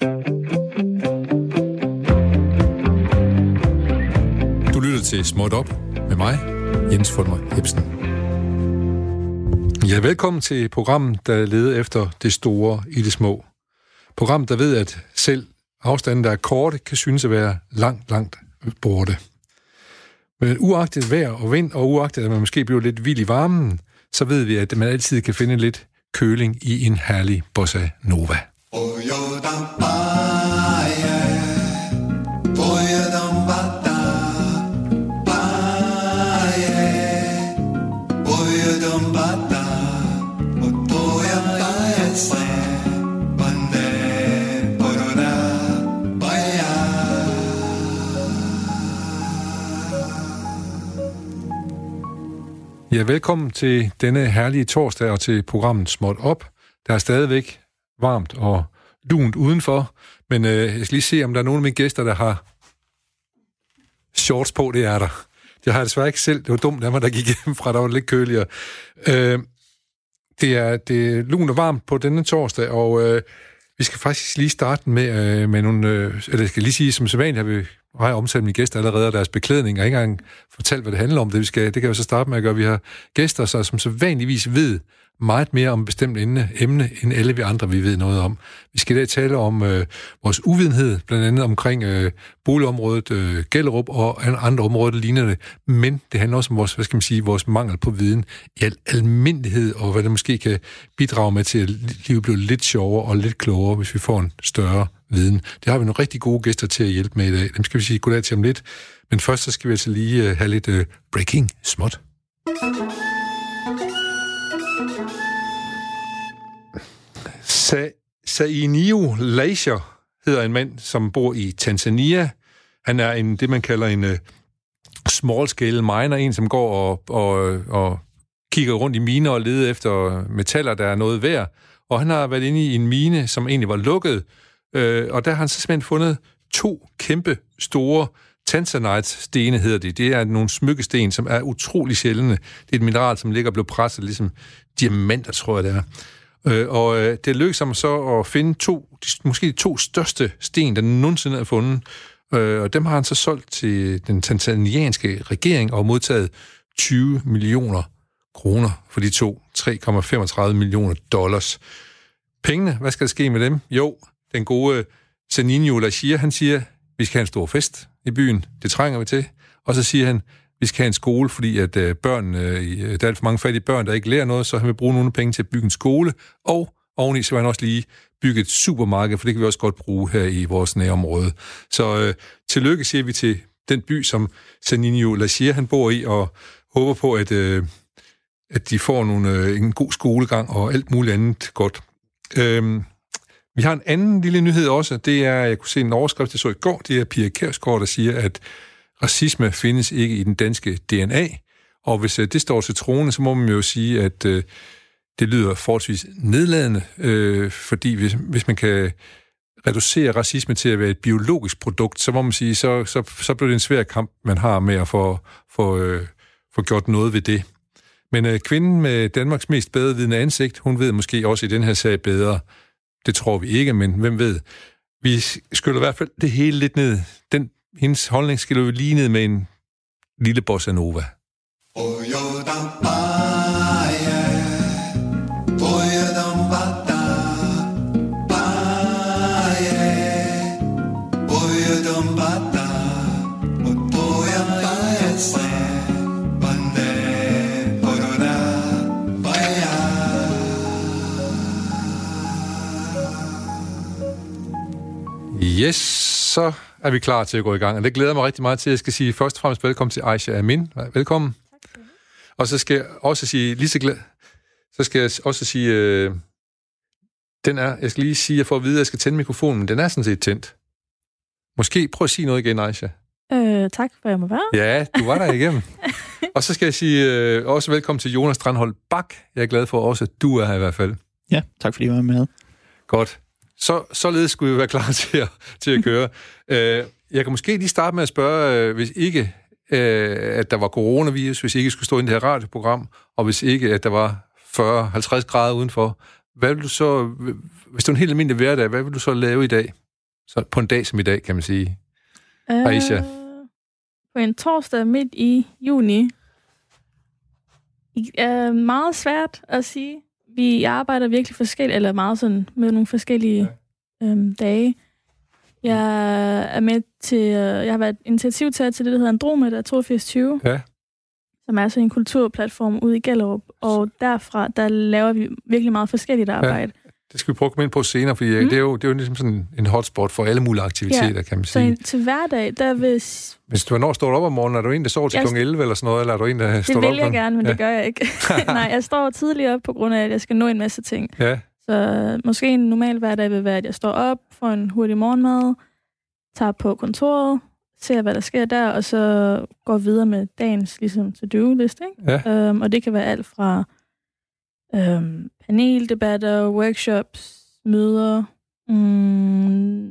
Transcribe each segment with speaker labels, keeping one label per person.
Speaker 1: Du lytter til Småt Op med mig, Jens Fulmer Hebsen. Ja, velkommen til programmet, der leder efter det store i det små. Program, der ved, at selv afstanden, der er korte, kan synes at være langt, langt borte. Men uagtet vejr og vind, og uagtet at man måske bliver lidt vild i varmen, så ved vi, at man altid kan finde lidt køling i en herlig bossa nova. Ja, velkommen til denne herlige torsdag og til programmet Småt Op. Der er stadigvæk varmt og lunt udenfor, men øh, jeg skal lige se, om der er nogen af mine gæster, der har shorts på. Det er der. Det har jeg desværre ikke selv. Det var dumt af mig, der gik hjem fra, der var lidt køligere. Øh, det, er, det er lun og varmt på denne torsdag, og øh, vi skal faktisk lige starte med, øh, med nogle... Øh, eller jeg skal lige sige, som sædvanligt har vi har omtalt mine gæster allerede, og deres beklædning, og ikke engang fortalt, hvad det handler om. Det, vi skal, det kan jeg så starte med at gøre. Vi har gæster, så, som så vanligvis ved meget mere om et bestemt emne, emne, end alle vi andre, vi ved noget om. Vi skal i dag tale om øh, vores uvidenhed, blandt andet omkring øh, boligområdet øh, Gellerup og andre områder, der ligner det. Men det handler også om vores, hvad skal man sige, vores mangel på viden i al almindelighed, og hvad det måske kan bidrage med til, at livet bliver lidt sjovere og lidt klogere, hvis vi får en større viden. Det har vi nogle rigtig gode gæster til at hjælpe med i dag. Dem skal vi sige goddag til om lidt. Men først så skal vi altså lige øh, have lidt øh, breaking småt. Sa Sainio Leisure hedder en mand, som bor i Tanzania. Han er en, det, man kalder en uh, small-scale miner, en, som går og, og, og kigger rundt i miner og leder efter metaller, der er noget værd. Og han har været inde i en mine, som egentlig var lukket, Øh, og der har han så simpelthen fundet to kæmpe store tanzanite-stene, hedder det. Det er nogle smykkesten, som er utrolig sjældne. Det er et mineral, som ligger og bliver presset, ligesom diamanter, tror jeg det er. Øh, og øh, det lykkedes ham så at finde to, måske de to største sten, der nogensinde er fundet. Øh, og dem har han så solgt til den tanzanianske regering og modtaget 20 millioner kroner for de to. 3,35 millioner dollars. Pengene, hvad skal der ske med dem? Jo, den gode Saninho Lachia, han siger, vi skal have en stor fest i byen, det trænger vi til. Og så siger han, vi skal have en skole, fordi at øh, børn, øh, der er alt for mange fattige børn, der ikke lærer noget, så han vil bruge nogle penge til at bygge en skole, og oveni så vil han også lige bygge et supermarked, for det kan vi også godt bruge her i vores nærområde. Så øh, tillykke siger vi til den by, som Saninio Lachia, han bor i, og håber på, at, øh, at de får nogle, øh, en god skolegang og alt muligt andet godt. Øh, vi har en anden lille nyhed også, det er, jeg kunne se en overskrift, jeg så i går, det er Pia Kærsgaard, der siger, at racisme findes ikke i den danske DNA, og hvis øh, det står til troende, så må man jo sige, at øh, det lyder forholdsvis nedladende, øh, fordi hvis, hvis man kan reducere racisme til at være et biologisk produkt, så må man sige, så, så, så bliver det en svær kamp, man har med at få, få, øh, få gjort noget ved det. Men øh, kvinden med Danmarks mest bedrevidende ansigt, hun ved måske også i den her sag bedre, det tror vi ikke, men hvem ved. Vi skyller i hvert fald det hele lidt ned. Den, hendes holdning skal jo lige ned med en lille bossa nova. Oh, yo, Yes, så er vi klar til at gå i gang, og det glæder mig rigtig meget til. Jeg skal sige først og fremmest velkommen til Aisha Amin. Velkommen. Og så skal jeg også sige, lige så glad, så skal jeg også sige, øh, den er, jeg skal lige sige, at jeg får at vide, at jeg skal tænde mikrofonen, men den er sådan set tændt. Måske prøv at sige noget igen, Aisha.
Speaker 2: Øh, tak for, at jeg må være.
Speaker 1: Ja, du var der igennem. og så skal jeg sige øh, også velkommen til Jonas Strandhold Bak. Jeg er glad for også, at du er her i hvert fald.
Speaker 3: Ja, tak fordi du var med.
Speaker 1: Godt. Så, således skulle vi være klar til at, til at køre. Øh, jeg kan måske lige starte med at spørge, øh, hvis ikke øh, at der var coronavirus, hvis ikke skulle stå i det her radioprogram, og hvis ikke at der var 40-50 grader udenfor, hvad vil du så, hvis det er en helt almindelig hverdag, hvad vil du så lave i dag? Så på en dag som i dag, kan man sige. Aisha.
Speaker 2: Øh, på en torsdag midt i juni. er meget svært at sige. Vi arbejder virkelig forskelligt, eller meget sådan med nogle forskellige ja. øhm, dage. Jeg er med til, øh, jeg har været initiativtager til det, der hedder Andromed af 8220.
Speaker 1: Ja.
Speaker 2: Som er sådan en kulturplatform ude i Gellerup. Og derfra, der laver vi virkelig meget forskelligt arbejde. Ja.
Speaker 1: Det skal vi prøve at komme ind på senere, fordi mm. det, er jo, det er jo ligesom sådan en hotspot for alle mulige aktiviteter, ja. kan man sige.
Speaker 2: Så til hverdag, der hvis...
Speaker 1: Hvis du når står op om morgenen, er du en, der sover til kl. 11 eller sådan noget, eller er du en, der står op?
Speaker 2: Det vil jeg gerne, men ja. det gør jeg ikke. Nej, jeg står tidligere op på grund af, at jeg skal nå en masse ting.
Speaker 1: Ja.
Speaker 2: Så måske en normal hverdag vil være, at jeg står op, får en hurtig morgenmad, tager på kontoret, ser, hvad der sker der, og så går videre med dagens ligesom, to-do-list. Ikke? Ja. Øhm, og det kan være alt fra øhm, paneldebatter, workshops, møder, mm,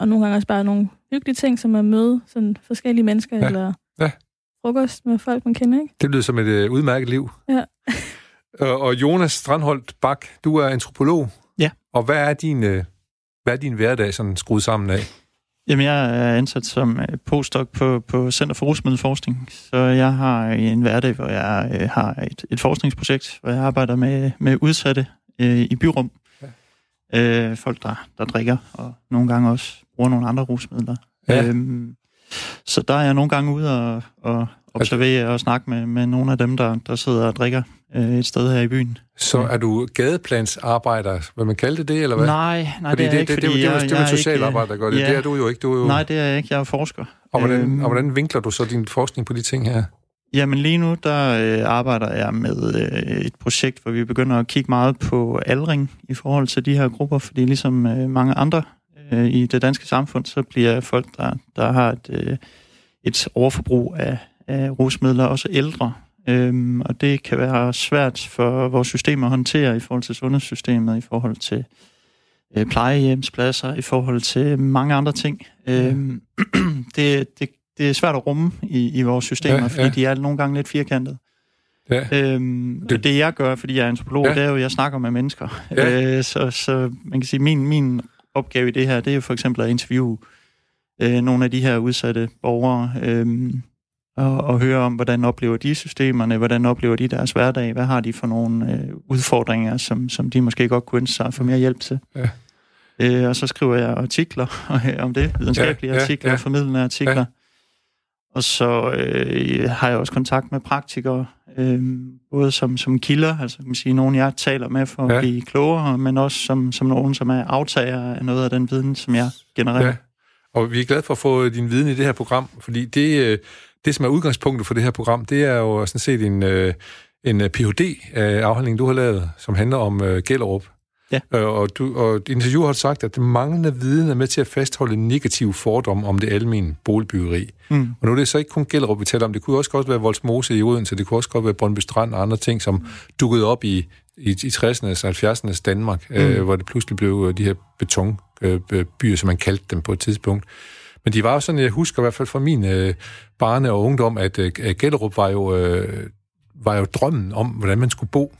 Speaker 2: og nogle gange også bare nogle hyggelige ting, som at møde sådan forskellige mennesker, ja. eller ja. frokost med folk, man kender. Ikke?
Speaker 1: Det lyder som et øh, udmærket liv.
Speaker 2: Ja.
Speaker 1: og Jonas Strandholt Bak, du er antropolog.
Speaker 3: Ja.
Speaker 1: Og hvad er din, øh, hvad er din hverdag sådan skruet sammen af?
Speaker 3: Jamen, jeg er ansat som øh, postdoc på, på Center for Rusmiddelforskning, så jeg har en hverdag, hvor jeg øh, har et, et forskningsprojekt, hvor jeg arbejder med, med udsatte øh, i byrum. Ja. Øh, folk, der, der drikker, og nogle gange også bruger nogle andre rusmidler. Ja. Øhm, så der er jeg nogle gange ude og, og observere og snakke med, med nogle af dem, der, der sidder og drikker øh, et sted her i byen.
Speaker 1: Så er du gadeplansarbejder, hvad man kalder det, eller hvad?
Speaker 3: Nej, nej
Speaker 1: fordi
Speaker 3: det er
Speaker 1: det,
Speaker 3: ikke,
Speaker 1: det, det, det, det, det, det er socialarbejder, der gør det. Ja, det er du jo ikke. Du er jo...
Speaker 3: Nej, det er jeg ikke. Jeg er forsker.
Speaker 1: Og hvordan, øhm, og hvordan vinkler du så din forskning på de ting her?
Speaker 3: Jamen lige nu, der øh, arbejder jeg med øh, et projekt, hvor vi begynder at kigge meget på aldring i forhold til de her grupper, fordi ligesom øh, mange andre øh, i det danske samfund, så bliver folk, der, der har et, øh, et overforbrug af, af rusmidler, også ældre. Øhm, og det kan være svært for vores system at håndtere i forhold til sundhedssystemet, i forhold til øh, plejehjemspladser, i forhold til mange andre ting. Øhm, det, det, det er svært at rumme i, i vores systemer, ja, fordi ja. de er nogle gange lidt firkantede. Ja. Øhm, det, det jeg gør, fordi jeg er antropolog, ja. det er jo, at jeg snakker med mennesker. Ja. Øh, så, så man kan sige, min, min opgave i det her, det er jo for eksempel at interviewe øh, nogle af de her udsatte borgere, øh, og, og høre om, hvordan oplever de systemerne, hvordan oplever de deres hverdag, hvad har de for nogle øh, udfordringer, som, som de måske godt kunne ønske sig at få mere hjælp til. Ja. Øh, og så skriver jeg artikler om det, videnskabelige ja, ja, artikler, ja. formidlende artikler. Ja. Og så øh, har jeg også kontakt med praktikere, øh, både som, som kilder, altså kan man sige, nogen jeg taler med for ja. at blive klogere, men også som, som nogen, som er aftager af noget af den viden, som jeg genererer. Ja.
Speaker 1: Og vi er glade for at få din viden i det her program, fordi det, øh, det som er udgangspunktet for det her program, det er jo sådan set en, øh, en øh, Ph.D.-afhandling, du har lavet, som handler om Gellerup.
Speaker 3: Ja.
Speaker 1: Og, du, og interviewer har sagt, at det manglende viden er med til at fastholde en negativ fordom om det almindelige boligbyggeri. Mm. Og nu er det så ikke kun Gellerup, vi taler om. Det kunne også godt være Voldsmose i Odense, det kunne også godt være Brøndby Strand og andre ting, som dukkede op i, i, i 60'ernes og 70'ernes Danmark, mm. øh, hvor det pludselig blev de her betonbyer, som man kaldte dem på et tidspunkt. Men de var jo sådan, jeg husker i hvert fald fra min øh, barne- og ungdom, at øh, Gellerup var jo, øh, var jo drømmen om, hvordan man skulle bo.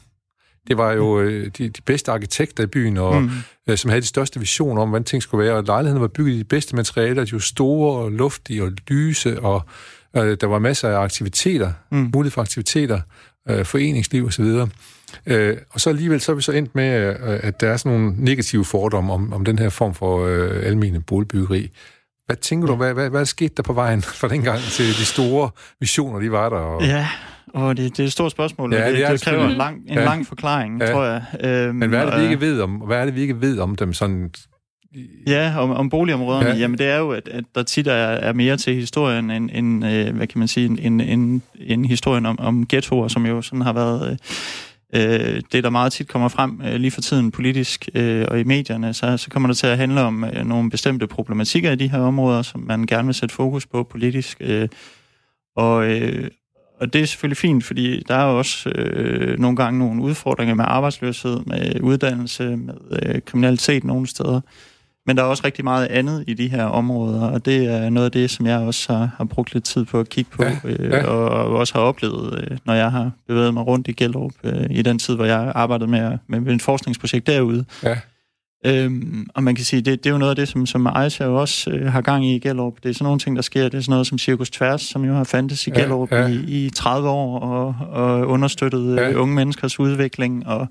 Speaker 1: Det var jo øh, de, de bedste arkitekter i byen, og, mm. øh, som havde de største visioner om, hvordan ting skulle være. Og lejlighederne var bygget i de bedste materialer, de var store og luftige og lyse, og øh, der var masser af aktiviteter, mm. mulighed for aktiviteter, øh, foreningsliv osv. Øh, og så alligevel så er vi så endt med, øh, at der er sådan nogle negative fordomme om, om den her form for øh, almene boligbyggeri. Hvad tænker du, hvad, hvad, hvad skete der på vejen fra den gang til de store visioner, de var der? Og...
Speaker 3: Ja, og det, det er et stort spørgsmål, ja, det, det, det kræver en lang, en ja. lang forklaring, ja. tror jeg.
Speaker 1: Øhm, Men hvad er det, vi ikke ved om, hvad er det, vi ikke ved om dem sådan...
Speaker 3: Ja, om, om boligområderne, ja. jamen det er jo, at, at der tit er, er mere til historien end, end øh, hvad kan man sige, end, end, end historien om, om ghettoer, som jo sådan har været... Øh, det, der meget tit kommer frem øh, lige for tiden politisk øh, og i medierne, så, så kommer det til at handle om øh, nogle bestemte problematikker i de her områder, som man gerne vil sætte fokus på politisk. Øh, og, øh, og det er selvfølgelig fint, fordi der er også øh, nogle gange nogle udfordringer med arbejdsløshed, med uddannelse, med øh, kriminalitet nogle steder. Men der er også rigtig meget andet i de her områder, og det er noget af det, som jeg også har, har brugt lidt tid på at kigge på, ja, øh, ja. Og, og også har oplevet, øh, når jeg har bevæget mig rundt i Gellerup øh, i den tid, hvor jeg arbejdede med, med, et forskningsprojekt derude. Ja. Øhm, og man kan sige, det, det er jo noget af det, som, som Aisha jo også øh, har gang i i Gellerup. Det er sådan nogle ting, der sker. Det er sådan noget som Cirkus Tværs, som jo har fandtes i Gellerup ja, ja. I, i 30 år og, og understøttet ja. unge menneskers udvikling og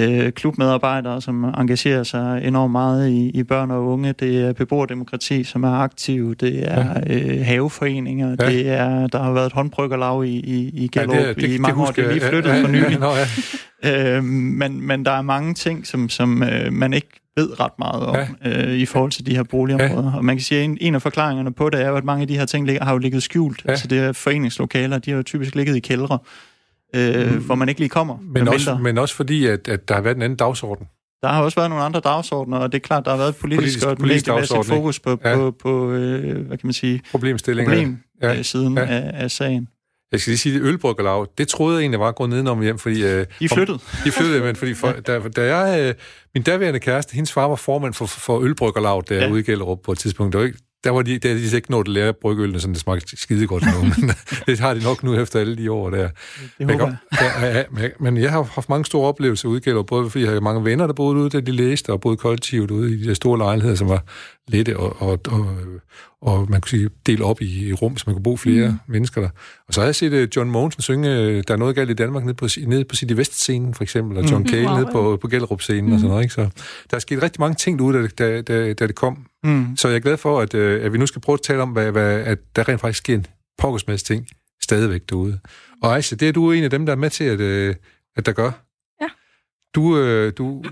Speaker 3: øh, klubmedarbejdere, som engagerer sig enormt meget i, i børn og unge. Det er beboerdemokrati, som er aktiv. Det er ja. øh, haveforeninger. Ja. Det er, der har været et håndbryggerlag i, i, i Gellerup ja, det, det, i mange det, år. Det er lige flyttet ja, ja, for nylig. Ja, ja, Øh, men, men der er mange ting, som, som øh, man ikke ved ret meget om ja. øh, i forhold til de her boligområder. Ja. Og man kan sige, at en, en af forklaringerne på det er at mange af de her ting ligger, har jo ligget skjult. Ja. Altså det er foreningslokaler, de har jo typisk ligget i kældre, øh, mm. hvor man ikke lige kommer.
Speaker 1: Men, også, men også fordi, at, at der har været en anden dagsorden.
Speaker 3: Der har også været nogle andre dagsordner, og det er klart, der har været politisk, politisk og politisk politisk fokus på, ja. på, på øh, hvad kan man sige,
Speaker 1: problemstillinger.
Speaker 3: Problem, ja. siden ja. Af, af sagen.
Speaker 1: Jeg skal lige sige, at ølbryggerlag, det troede jeg egentlig var gået nedenom hjem, fordi... Øh,
Speaker 3: de flyttede.
Speaker 1: De flyttede, men fordi for, da, da jeg... Øh, min daværende kæreste, hendes far var formand for, for ølbryggerlag derude ja. i Gellerup på et tidspunkt. Det var ikke, der var de, der de ikke nået at lære bryggeølene, så det smagte skide godt nu. Men det har de nok nu efter alle de år der. Det
Speaker 3: men, jeg.
Speaker 1: Ja, ja, men jeg har haft mange store oplevelser Gellerup, både fordi jeg har mange venner, der boede ude, der de læste, og boede kollektivt ude i de der store lejligheder, som var lette og, og, og, og man kunne sige, dele op i, i rum, så man kunne bo flere mm. mennesker der. Og så har jeg set uh, John Mogensen synge uh, Der er noget galt i Danmark nede på, nede på City Vest-scenen, for eksempel, og John mm. Cale wow, nede på, på Gellerup-scenen mm. og sådan noget. Ikke? Så der er sket rigtig mange ting derude, da, da, da, da det kom. Mm. Så jeg er glad for, at, uh, at vi nu skal prøve at tale om, hvad, hvad, at der rent faktisk sker en pokkersmasse ting stadigvæk derude. Og Aisha, det er du en af dem, der er med til, at, uh, at der gør.
Speaker 2: Ja.
Speaker 1: Du, uh, du,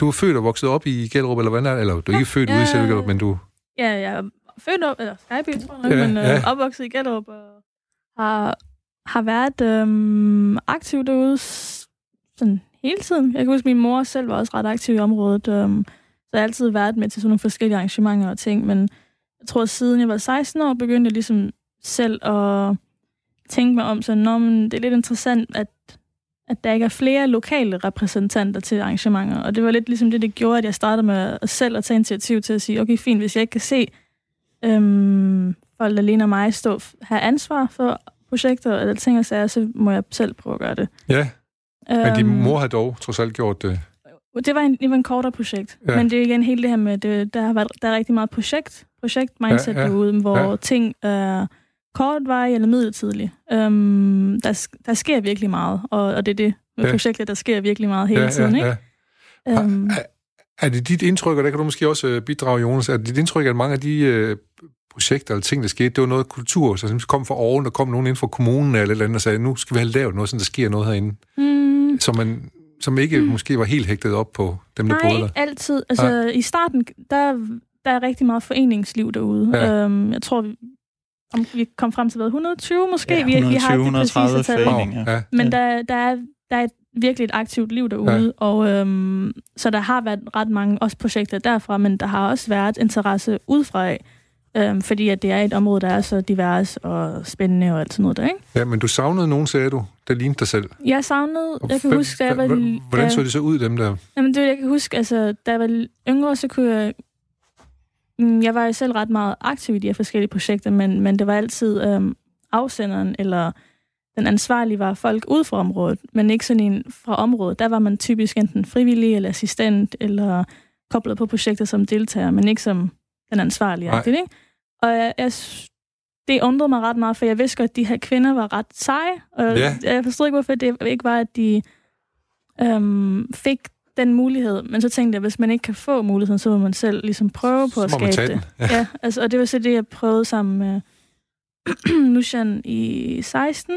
Speaker 1: du er født og vokset op i Gellerup, eller hvad er Eller du er ja, ikke født ja, ude i selve Gellerup, men du...
Speaker 2: Ja, jeg er født op, eller Skyby, tror jeg, ja, men øh, ja. opvokset i Gellerup, og har, har været øhm, aktiv derude sådan hele tiden. Jeg kan huske, at min mor selv var også ret aktiv i området, øhm, så jeg har altid været med til sådan nogle forskellige arrangementer og ting, men jeg tror, siden jeg var 16 år, begyndte jeg ligesom selv at tænke mig om, så når det er lidt interessant, at at der ikke er flere lokale repræsentanter til arrangementer. Og det var lidt ligesom det, det gjorde, at jeg startede med selv at tage initiativ til at sige, okay, fint, hvis jeg ikke kan se øhm, folk alene og mig stå, have ansvar for projekter eller ting og sager, så må jeg selv prøve at gøre det.
Speaker 1: Ja, men din øhm, mor har dog trods alt gjort det.
Speaker 2: Det var en, det var en kortere projekt, ja. men det er igen helt det her med, det, der, har været, der er rigtig meget projekt, projekt-mindset ja, ja, derude, hvor ja. ting er kortvarig eller midlertidig. Øhm, der, der sker virkelig meget, og, og det er det med ja. projektet, der sker virkelig meget hele ja, tiden. Ja, ja. Ikke? Øhm,
Speaker 1: er, det dit indtryk, og der kan du måske også øh, bidrage, Jonas, er det dit indtryk, at mange af de øh, projekter eller ting, der skete, det var noget kultur, så kom fra oven, der kom nogen ind fra kommunen eller eller andet, og sagde, nu skal vi have lavet noget, så der sker noget herinde. Mm. Som, man, som ikke mm. måske var helt hægtet op på dem, der boede der.
Speaker 2: Nej, altid. Altså, ja. i starten, der, der er rigtig meget foreningsliv derude. Ja. Øhm, jeg tror, vi, om vi kom frem til hvad, 120 måske?
Speaker 3: Ja, 120, vi, vi har 130 foreninger.
Speaker 2: Ja. Men der, der, er, der er et virkelig et aktivt liv derude, ja. og øhm, så der har været ret mange også projekter derfra, men der har også været interesse udefra af, øhm, fordi at det er et område, der er så divers og spændende og alt sådan noget der, ikke?
Speaker 1: Ja, men du savnede nogen, sagde du, der lignede dig selv.
Speaker 2: Jeg savnede, og jeg kan hvem, huske, da jeg var...
Speaker 1: Hvordan så det så ud, dem der?
Speaker 2: Jamen, det jeg kan huske, altså, da jeg var yngre, så kunne jeg Mm, jeg var selv ret meget aktiv i de her forskellige projekter, men, men det var altid øhm, afsenderen eller den ansvarlige var folk ud fra området, men ikke sådan en fra området. Der var man typisk enten frivillig eller assistent eller koblet på projekter som deltager, men ikke som den ansvarlige. Ikke? Og jeg, jeg, det undrede mig ret meget, for jeg vidste godt, at de her kvinder var ret seje, og ja. jeg forstod ikke, hvorfor det ikke var, at de øhm, fik den mulighed, men så tænkte jeg, at hvis man ikke kan få muligheden, så må man selv ligesom prøve på at skabe det. Ja. ja, altså, og det var så det, jeg prøvede sammen med Nushan i 16,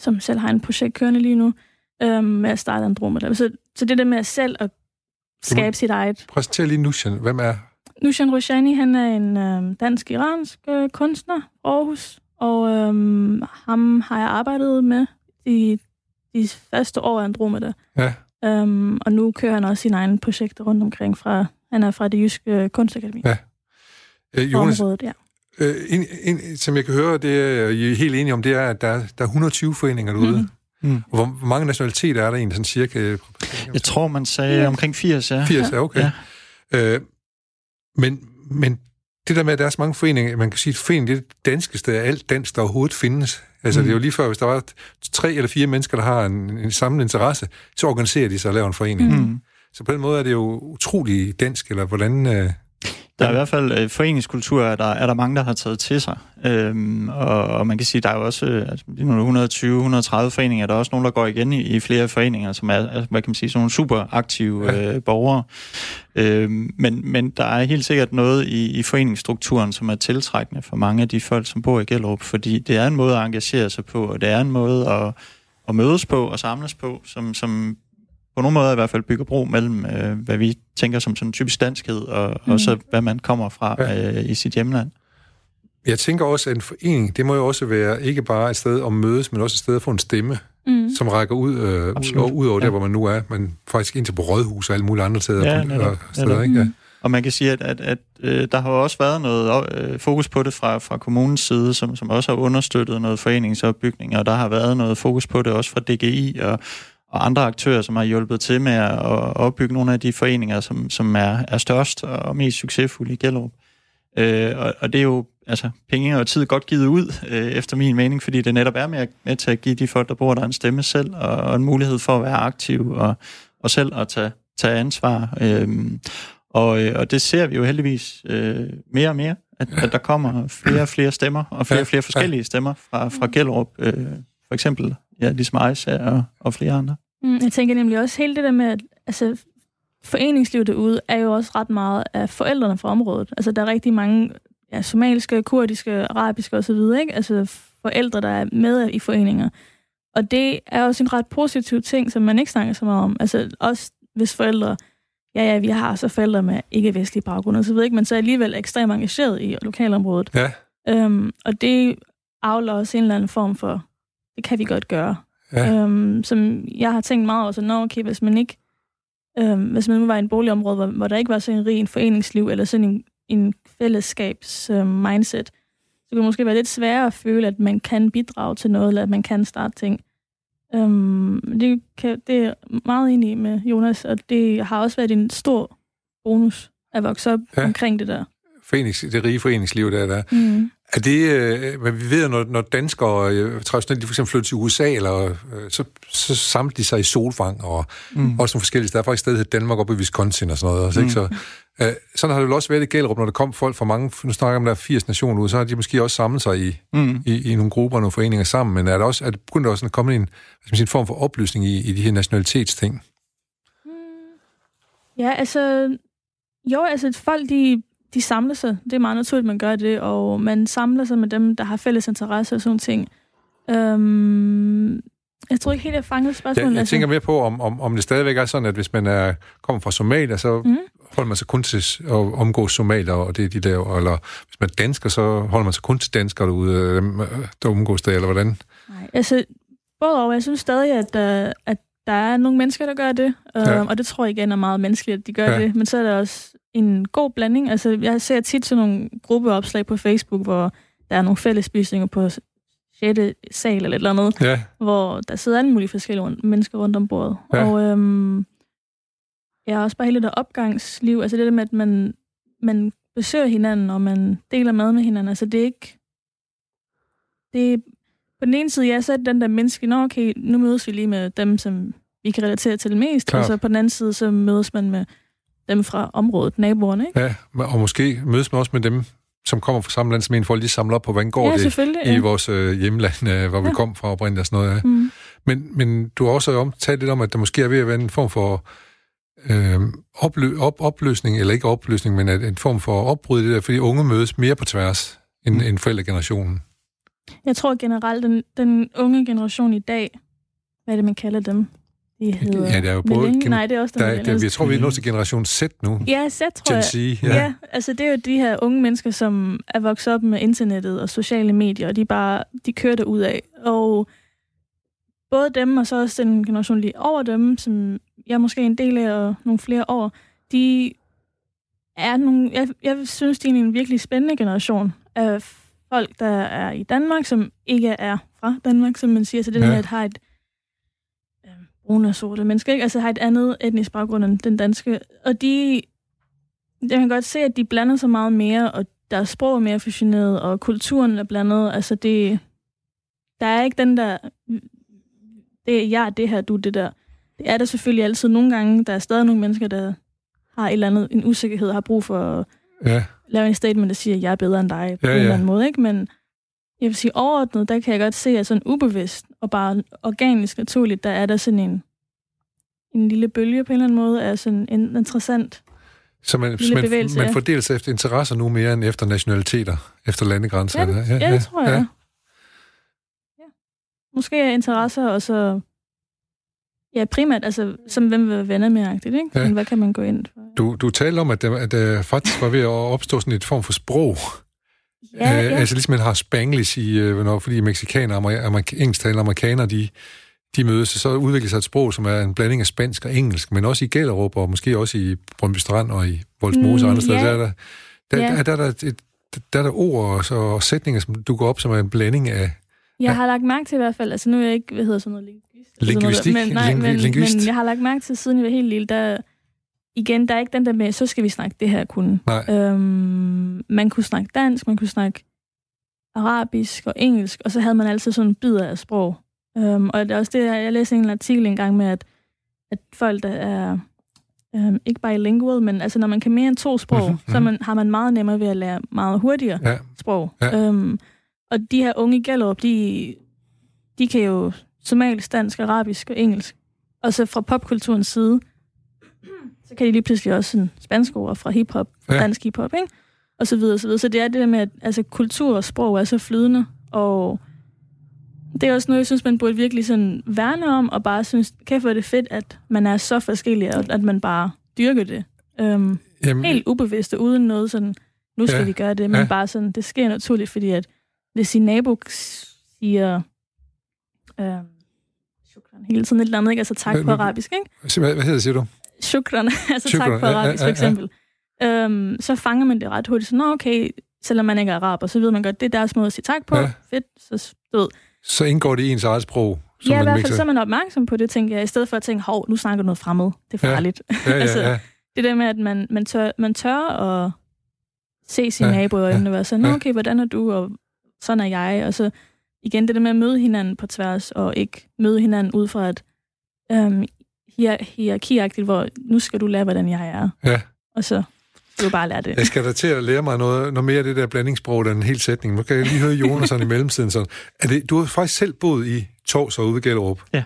Speaker 2: som selv har en projekt kørende lige nu, øhm, med at starte Andromeda. Så, så det der med at selv at skabe sit eget...
Speaker 1: Præsentér lige Nushan. Hvem er?
Speaker 2: Nushan Roshani, han er en øhm, dansk-iransk øh, kunstner, Aarhus, og øhm, ham har jeg arbejdet med i de første år af Andromeda.
Speaker 1: Ja.
Speaker 2: Um, og nu kører han også sine egne projekter rundt omkring fra, han er fra det jyske kunstakademi.
Speaker 1: Ja. Øh, Jonas,
Speaker 2: området, ja.
Speaker 1: Øh, en, en, som jeg kan høre, det er I er helt enige om, det er, at der, der er 120 foreninger derude. Mm-hmm. Mm. Hvor, hvor mange nationaliteter er der egentlig, sådan cirka?
Speaker 3: Jeg tror, man sagde omkring 80, ja.
Speaker 1: 80, ja, okay. Ja. Øh, men, men det der med, at der er så mange foreninger, man kan sige, at foreningen det er det danskeste af alt dansk, der overhovedet findes. Altså, mm. det er jo lige før, hvis der var tre eller fire mennesker, der har en, en samme interesse, så organiserer de sig og laver en forening. Mm. Så på den måde er det jo utrolig dansk, eller hvordan... Øh
Speaker 3: der er i hvert fald øh, foreningskultur, er der, er der mange, der har taget til sig. Øhm, og, og man kan sige, der er jo også øh, altså, 120-130 foreninger, der er også nogen, der går igen i, i flere foreninger, som er, altså, hvad kan man sige, sådan nogle super aktive øh, borgere. Øhm, men, men der er helt sikkert noget i, i foreningsstrukturen, som er tiltrækkende for mange af de folk, som bor i Gellerup, fordi det er en måde at engagere sig på, og det er en måde at, at mødes på og samles på, som, som på nogle måder i hvert fald bygger bro mellem, øh, hvad vi tænker som sådan typisk danskhed, og, mm. og så hvad man kommer fra ja. øh, i sit hjemland.
Speaker 1: Jeg tænker også, at en forening, det må jo også være ikke bare et sted at mødes, men også et sted at få en stemme, mm. som rækker ud, øh, ud, ud over ja. der, hvor man nu er, men faktisk ind til på rådhus og alle mulige andre steder.
Speaker 3: Ja, netop, steder netop. Ikke? Ja. Og man kan sige, at, at, at øh, der har også været noget øh, fokus på det fra, fra kommunens side, som, som også har understøttet noget foreningsopbygning, og der har været noget fokus på det også fra DGI og og andre aktører, som har hjulpet til med at opbygge nogle af de foreninger, som, som er, er størst og mest succesfulde i Gellerup. Øh, og, og det er jo altså, penge og tid godt givet ud, øh, efter min mening, fordi det netop er med, med til at give de folk, der bor der, en stemme selv, og, og en mulighed for at være aktiv og, og selv at tage, tage ansvar. Øh, og, øh, og det ser vi jo heldigvis øh, mere og mere, at, at der kommer flere og flere stemmer, og flere og flere forskellige stemmer fra, fra Gellerup, øh, for eksempel ja, ligesom Ejsa og, og flere andre.
Speaker 2: Mm, jeg tænker nemlig også hele det der med, at altså, foreningslivet derude er jo også ret meget af forældrene fra området. Altså, der er rigtig mange ja, somaliske, kurdiske, arabiske osv., ikke? Altså, forældre, der er med i foreninger. Og det er også en ret positiv ting, som man ikke snakker så meget om. Altså, også hvis forældre, ja, ja, vi har så forældre med ikke-vestlig baggrund og så videre, ikke? men så er alligevel ekstremt engageret i lokalområdet.
Speaker 1: Ja.
Speaker 2: Øhm, og det afler også en eller anden form for det kan vi godt gøre. Ja. Øhm, som jeg har tænkt meget over, så når okay, hvis man ikke, øhm, hvis man nu var i en boligområde, hvor, hvor der ikke var sådan en rig en foreningsliv, eller sådan en, en fællesskabs øhm, mindset, så kan det måske være lidt sværere at føle, at man kan bidrage til noget, eller at man kan starte ting. Øhm, det, kan, det er meget enig med Jonas, og det har også været en stor bonus at vokse op ja. omkring det der.
Speaker 1: Forenings, det rige foreningsliv, der er der. Mm. Er det, øh, men vi ved, når, når danskere øh, traditionelt for eksempel flytter til USA, eller, øh, så, så samler de sig i Solvang, og mm. også nogle forskellige steder. Der er faktisk sted, der Danmark oppe i Wisconsin og sådan noget. Også, mm. ikke? Så, øh, sådan har det jo også været i Gellerup, når der kom folk fra mange, nu snakker om, der er 80 nationer ud, så har de måske også samlet sig i, mm. i, i nogle grupper og nogle foreninger sammen, men er der også, er det begyndt også at komme en, en form for oplysning i, i de her nationalitetsting?
Speaker 2: Mm. Ja, altså, jo, altså folk, de de samler sig. Det er meget naturligt, at man gør det, og man samler sig med dem, der har fælles interesse og sådan ting. Øhm, jeg tror ikke helt, jeg fangede spørgsmålet.
Speaker 1: Jeg, jeg altså. tænker mere på, om, om, om det stadigvæk er sådan, at hvis man er, kommer fra Somalia, så mm. holder man sig kun til at omgå somalier, og det er de der, eller hvis man er dansker, så holder man sig kun til danskere derude, dem, der omgås der, eller hvordan?
Speaker 2: Nej, altså, både og, jeg synes stadig, at, uh, at der er nogle mennesker, der gør det, uh, ja. og det tror jeg igen er meget menneskeligt, at de gør ja. det, men så er der også en god blanding. Altså, jeg ser tit sådan nogle gruppeopslag på Facebook, hvor der er nogle fællesspisninger på 6. sal eller et eller andet, ja. hvor der sidder alle mulige forskellige mennesker rundt om bordet. Ja. Og øhm, jeg har også bare hele det opgangsliv, altså det der med, at man, man besøger hinanden, og man deler mad med hinanden. Altså det er ikke... Det er, på den ene side, ja, så er det den der menneske, nå okay, nu mødes vi lige med dem, som vi kan relatere til det mest, Klart. og så på den anden side, så mødes man med dem fra området, naboerne, ikke?
Speaker 1: Ja, og måske mødes man også med dem, som kommer fra samme land som en, for lige samle op på, hvordan går
Speaker 2: ja,
Speaker 1: det
Speaker 2: ja.
Speaker 1: i vores øh, hjemland, øh, hvor ja. vi kom fra oprindeligt og sådan noget. Ja. Mm. Men, men du har også omtalt lidt om, at der måske er ved at være en form for øh, oplø- op- opløsning, eller ikke opløsning, men en form for opbrud det der, fordi unge mødes mere på tværs end, mm. end forældregenerationen.
Speaker 2: Jeg tror generelt, den, den unge generation i dag, hvad er det, man kalder dem?
Speaker 1: De hedder ja, det er jo både...
Speaker 2: Gen- Nej, det er også
Speaker 1: der, der, der, Jeg tror, vi er nået til generation Z nu.
Speaker 2: Ja, Z tror Gen
Speaker 1: Z,
Speaker 2: jeg. Ja. ja, altså det er jo de her unge mennesker, som er vokset op med internettet og sociale medier, og de bare, de kører det ud af. Og både dem, og så også den generation lige over dem, som jeg er måske en del af, og nogle flere år, de er nogle, jeg, jeg synes, de er en virkelig spændende generation af folk, der er i Danmark, som ikke er fra Danmark, som man siger. Så det ja. der at have et brune og sorte mennesker, ikke? Altså har et andet etnisk baggrund end den danske. Og de, jeg kan godt se, at de blander sig meget mere, og deres sprog er mere fusioneret, og kulturen er blandet. Altså det, der er ikke den der, det er jeg, det her, du det der. det er der selvfølgelig altid. Nogle gange, der er stadig nogle mennesker, der har et eller andet, en usikkerhed, har brug for at ja. lave en statement, der siger, at jeg er bedre end dig på ja, en eller anden måde. Ikke? Men jeg vil sige, overordnet, der kan jeg godt se, at sådan ubevidst og bare organisk naturligt, der er der sådan en, en lille bølge på en eller anden måde, er sådan en interessant
Speaker 1: så man, man, bevægelse, man fordeler sig efter interesser nu mere end efter nationaliteter, efter landegrænser?
Speaker 2: Ja, det, ja, ja, det tror jeg. Ja. ja. Måske er interesser, og så Ja, primært, altså, som hvem vil være venner med, ikke? Ja. Men hvad kan man gå ind for?
Speaker 1: Du, du talte om, at der, at der faktisk var ved at opstå sådan et form for sprog. Ja, ja. Altså ligesom man har spanglish i, øh, når, fordi mexikanere og amerik- engelsktalende amerikanere, de, de mødes, så udvikler sig et sprog, som er en blanding af spansk og engelsk, men også i Gellerup, og måske også i Brøndby Strand og i Voldsmose mm, og andre steder. Ja. Der, der, der, ja. der, der, der, der, er der ord og, og sætninger, som dukker op, som er en blanding af...
Speaker 2: Jeg har lagt mærke til i hvert fald, altså nu er jeg ikke, hvad hedder sådan noget,
Speaker 1: Linguistik?
Speaker 2: Men, nej, men, men jeg har lagt mærke til, siden jeg var helt lille, der, igen, der er ikke den der med, så skal vi snakke det her kun. Øhm, man kunne snakke dansk, man kunne snakke arabisk og engelsk, og så havde man altid sådan en bid af sprog. Øhm, og det er også det, jeg læste en artikel engang med, at, at folk, der er øhm, ikke bilingual, men altså når man kan mere end to sprog, mm-hmm. så man, har man meget nemmere ved at lære meget hurtigere ja. sprog. Ja. Øhm, og de her unge i de, de kan jo somalisk, dansk, arabisk og engelsk. Og så fra popkulturens side, så kan de lige pludselig også sådan spanske ord fra hiphop, ja. dansk hiphop, ikke? Og så videre, og så videre. Så det er det der med, at altså, kultur og sprog er så flydende, og det er også noget, jeg synes, man burde virkelig sådan værne om, og bare synes, kan få det fedt, at man er så forskellig, og at man bare dyrker det. Um, Jamen, helt ubevidst, uden noget sådan, nu skal ja, vi gøre det, men ja. bare sådan, det sker naturligt, fordi at hvis sin nabo siger, øh, hele tiden et eller andet, ikke? Altså tak på arabisk, ikke?
Speaker 1: Hvad, hvad hedder siger du?
Speaker 2: Shukran, altså shukran. tak på arabisk, ja, ja, ja, for eksempel. Øhm, så fanger man det ret hurtigt. Så, nå, okay, selvom man ikke er araber, så ved man godt, det er deres måde at sige tak på. Ja. Fedt, så død.
Speaker 1: Så indgår det i ens eget sprog?
Speaker 2: Ja, i hvert fald så er man opmærksom på det, tænker jeg, i stedet for at tænke, hov, nu snakker du noget fremmed. Det er farligt. Ja, ja, ja, altså, ja. det der med, at man, man, tør, man tør at se sine ja, naboer ja, og være sådan, ja. okay, hvordan er du, og sådan er jeg, og så igen det der med at møde hinanden på tværs, og ikke møde hinanden ud fra et øhm, hier- hierarkiagtigt, hvor nu skal du lære, hvordan jeg er.
Speaker 1: Ja.
Speaker 2: Og så du bare lære det.
Speaker 1: Jeg skal da til at lære mig noget, noget mere af det der blandingssprog, der er en hel sætning. Nu kan jeg lige høre Jonas i mellemtiden. Sådan. Er det, du har faktisk selv boet i Tors og ude ved Gellerup.
Speaker 3: Ja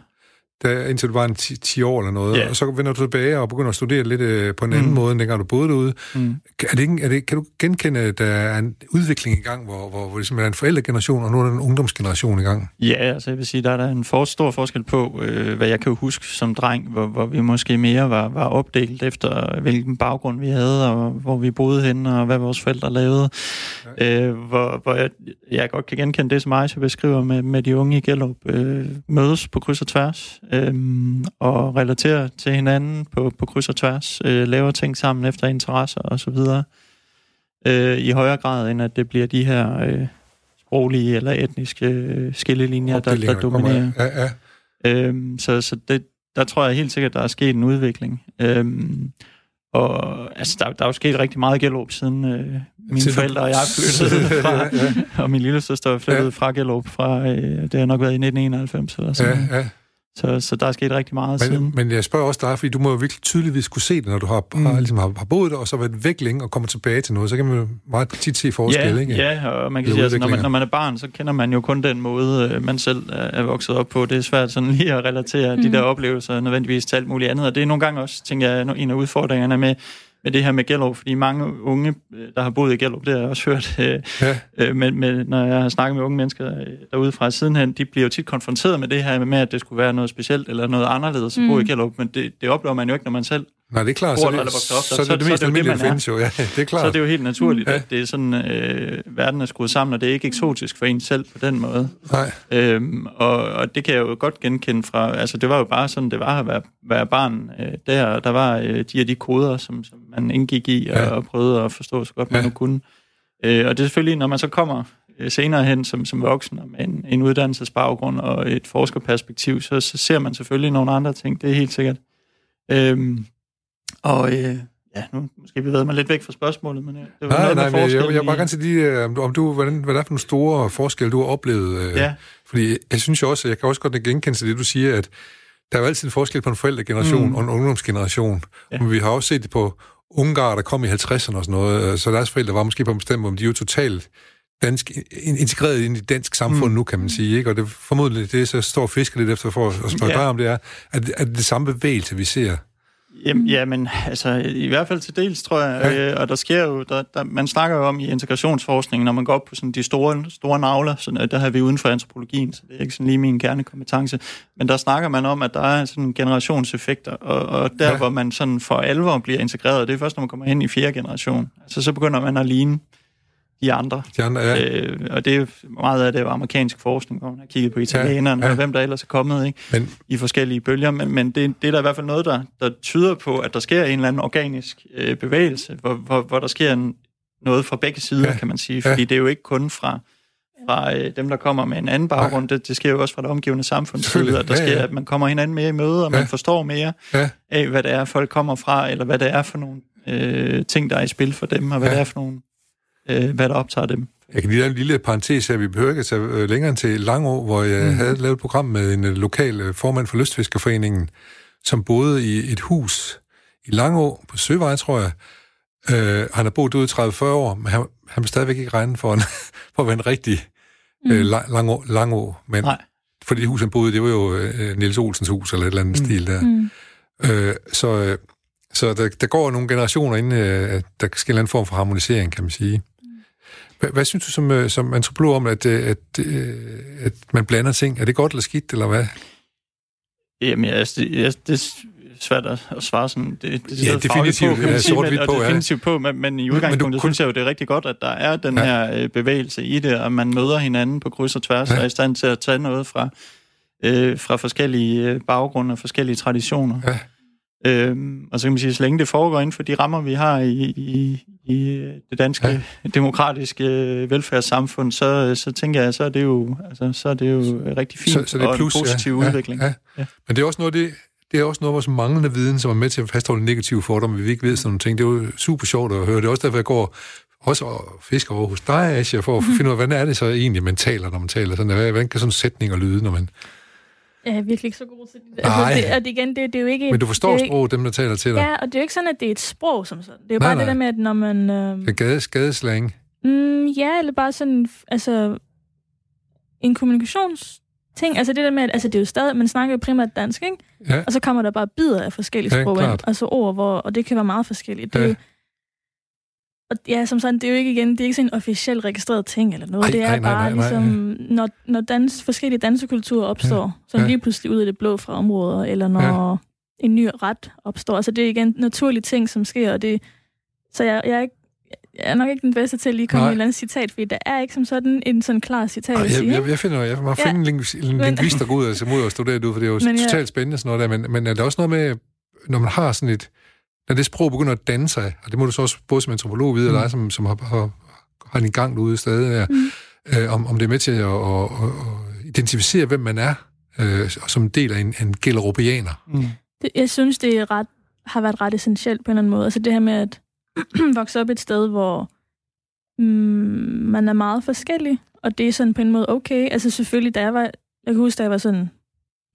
Speaker 1: der, indtil du var en 10, 10 år eller noget, yeah. og så vender du tilbage og begynder at studere lidt øh, på en anden mm. måde, end dengang du boede derude. Mm. Er det ikke, er det, kan du genkende, at der er en udvikling i gang, hvor, hvor, hvor ligesom er en forældregeneration, og nu er der en ungdomsgeneration i gang?
Speaker 3: Ja, altså jeg vil sige, der er der en for, stor forskel på, øh, hvad jeg kan huske som dreng, hvor, hvor vi måske mere var, var opdelt efter, hvilken baggrund vi havde, og hvor vi boede henne, og hvad vores forældre lavede. Ja. Øh, hvor hvor jeg, jeg godt kan genkende det, som Aisha beskriver med, med de unge i Gellup, øh, mødes på kryds og tværs øhm, og relaterer til hinanden på, på kryds og tværs, øh, laver ting sammen efter interesser og så videre, øh, i højere grad end at det bliver de her øh, sproglige eller etniske øh, skillelinjer, der, der dominerer.
Speaker 1: Ja, ja.
Speaker 3: Øhm, så så det, der tror jeg helt sikkert, der er sket en udvikling. Øhm, og altså, der, der er jo sket rigtig meget Gellerup, siden øh, mine Til forældre og jeg flyttede fra, ja, ja. og min lille søster flyttede ja. fra Gellerup fra, øh, det har nok været i 1991 eller sådan ja, ja. Så, så der er sket rigtig meget
Speaker 1: men,
Speaker 3: siden.
Speaker 1: Men jeg spørger også dig, fordi du må jo virkelig tydeligvis kunne se det, når du har, mm. har, ligesom har, har boet der, og så været væk længe og kommer tilbage til noget, så kan man jo meget tit se forskel,
Speaker 3: ja,
Speaker 1: ikke?
Speaker 3: Ja, og man kan sige, altså, når, man, når man er barn, så kender man jo kun den måde, øh, man selv er vokset op på. Det er svært sådan lige at relatere mm. de der oplevelser nødvendigvis til alt muligt andet, og det er nogle gange også, tænker jeg, en af udfordringerne med, med det her med Gellerup, fordi mange unge, øh, der har boet i Gellerup, det har jeg også hørt, øh, ja. øh, men, men når jeg har snakket med unge mennesker øh, derude fra sidenhen, de bliver jo tit konfronteret med det her med, at det skulle være noget specielt eller noget anderledes at bo i mm. Gellerup, men det, det oplever man jo ikke, når man selv
Speaker 1: Nej, det er klart. Så, det, så, så, så, det er det mest almindelige, der findes jo. Ja, det er klart.
Speaker 3: Så er det jo helt naturligt, ja. at det er sådan, øh, verden er skruet sammen, og det er ikke eksotisk for en selv på den måde.
Speaker 1: Nej.
Speaker 3: Øhm, og, og det kan jeg jo godt genkende fra, altså det var jo bare sådan, det var at være, være barn øh, der, der var øh, de og de koder, som, som man indgik i og, ja. og prøvede at forstå så godt man ja. nu kunne. Øh, og det er selvfølgelig, når man så kommer øh, senere hen som, som voksen og med en, en uddannelsesbaggrund og et forskerperspektiv, så, så ser man selvfølgelig nogle andre ting, det er helt sikkert. Øhm, og øh, ja, nu måske vi været mig lidt væk fra spørgsmålet, men øh, det var
Speaker 1: nej, noget nej, men jeg, jeg, jeg bare gerne til lige, øh, om du, hvordan, hvad der er for nogle store forskelle, du har oplevet. Øh,
Speaker 3: ja.
Speaker 1: Fordi jeg synes jo også, jeg kan også godt genkende til det, du siger, at der er jo altid en forskel på en forældregeneration mm. og en ungdomsgeneration. Ja. Men vi har også set det på ungar, der kom i 50'erne og sådan noget, øh, så deres forældre var måske på en bestemt måde, men de er jo totalt dansk, integreret ind i dansk samfund mm. nu, kan man sige. Ikke? Og det formodentlig det, så står fisker lidt efter for at spørge ja. dig om, det er, at, at det samme bevægelse, vi ser.
Speaker 3: Jamen, ja, men altså, i hvert fald til dels, tror jeg. Ja. Øh, og der sker jo, der, der, man snakker jo om i integrationsforskningen, når man går op på sådan de store, store navler, sådan, der har vi uden for antropologien, så det er ikke sådan lige min kernekompetence, men der snakker man om, at der er sådan generationseffekter, og, og der, ja. hvor man sådan for alvor bliver integreret, det er først, når man kommer hen i fjerde generation. Altså, så begynder man at ligne de andre.
Speaker 1: De andre ja.
Speaker 3: øh, og det er meget af det er amerikansk forskning, hvor man har kigget på italienerne, ja, ja. og hvem der ellers er kommet ikke? Men, i forskellige bølger. Men, men det, det er der i hvert fald noget, der, der tyder på, at der sker en eller anden organisk øh, bevægelse, hvor, hvor, hvor der sker en, noget fra begge sider, ja. kan man sige. Fordi ja. det er jo ikke kun fra fra øh, dem, der kommer med en anden baggrund. Det, det sker jo også fra det omgivende samfund. At der sker, ja, ja. at man kommer hinanden mere i møde, og ja. man forstår mere ja. af, hvad det er, folk kommer fra, eller hvad det er for nogle øh, ting, der er i spil for dem, og hvad ja. det er for nogle øh, hvad der optager dem.
Speaker 1: Jeg kan lige lave en lille parentes her. Vi behøver ikke at tage øh, længere end til Langå, hvor jeg mm. havde lavet et program med en øh, lokal øh, formand for Lystfiskerforeningen, som boede i et hus i Langå på Søvej, tror jeg. Øh, han har boet ude i 30-40 år, men han, han vil stadigvæk ikke regne for, en, for at være en rigtig mm. øh, Langå, Langå men Nej. Fordi det hus, han boede det var jo øh, Niels Olsens hus, eller et eller andet mm. stil der. Mm. Øh, så øh, så der, der går nogle generationer, inden øh, der sker en anden form for harmonisering, kan man sige. Hvad, hvad synes du som, øh, som antropolog om, at, øh, at, at man blander ting? Er det godt eller skidt, eller hvad?
Speaker 3: Jamen, ja, altså, det, det er svært at, svare sådan. Det, det
Speaker 1: ja, definitivt. På, kan man sige,
Speaker 3: men, på, definitivt på, men, men i udgangspunktet men kun... synes jeg jo, det er rigtig godt, at der er den ja. her bevægelse i det, og man møder hinanden på kryds og tværs, ja. og er i stand til at tage noget fra, øh, fra forskellige baggrunde og forskellige traditioner. Ja. Øhm, og så kan man sige, så længe det foregår inden for de rammer, vi har i, i, i det danske ja. demokratiske velfærdssamfund, så, så tænker jeg, så er det jo, altså, så er det jo rigtig fint så, så det er plus, og en positiv ja, udvikling. Ja,
Speaker 1: ja. Men det er også noget det, det er også noget af vores manglende viden, som er med til at fastholde negative fordomme, vi ikke ved sådan nogle ting. Det er jo super sjovt at høre. Det er også derfor, jeg går også fisker over hos dig, Asja, for at finde ud af, hvordan er det så egentlig, man taler, når man taler sådan. Hvordan kan sådan en sætning lyde, når man
Speaker 2: jeg er virkelig ikke så god til det. Altså, det og det, igen, det, det er jo ikke...
Speaker 1: Men du forstår
Speaker 2: det
Speaker 1: sproget, dem der taler til dig?
Speaker 2: Ja, og det er jo ikke sådan, at det er et sprog som sådan. Det er jo nej, bare nej. det der med, at når man... Øh...
Speaker 1: Det er gades, gadeslang.
Speaker 2: Mm, ja, eller bare sådan, altså... En kommunikationsting. Altså det der med, at altså, det er jo stadig... Man snakker jo primært dansk, ikke? Ja. Og så kommer der bare bidder af forskellige ja, sprog ind. Altså ord, hvor... Og det kan være meget forskelligt. Det ja. Og ja, som sådan, det er jo ikke igen, det er ikke sådan en officielt registreret ting eller noget. Ej, det er ej, nej, bare nej, nej, ligesom, når, når dans, forskellige dansekulturer opstår, ja, så ja. lige pludselig ud af det blå fra områder, eller når ja. en ny ret opstår. Altså det er igen naturlige ting, som sker, og det, så jeg, jeg er ikke jeg er nok ikke den bedste til at lige komme Nej. med et eller andet citat, fordi der er ikke som sådan en sådan klar citat. Ej,
Speaker 1: jeg, jeg, jeg, finder, jeg må ja. finde en, en lingvist, der går ud og ser og studere det ud, for det er jo men, totalt ja. spændende sådan noget der, men, men er der også noget med, når man har sådan et, når det sprog begynder at danne sig, og det må du så også både som antropolog vide, mm. og dig, som, som har, har, har en gang ude stadig, der, mm. øh, om, om det er med til at, at, at, at identificere, hvem man er, øh, som del af en, en gellerupianer. Mm.
Speaker 2: Det, jeg synes, det er ret, har været ret essentielt på en eller anden måde. Altså det her med at vokse op et sted, hvor mm, man er meget forskellig, og det er sådan på en måde okay. Altså selvfølgelig, da jeg var, jeg kan huske, da jeg var sådan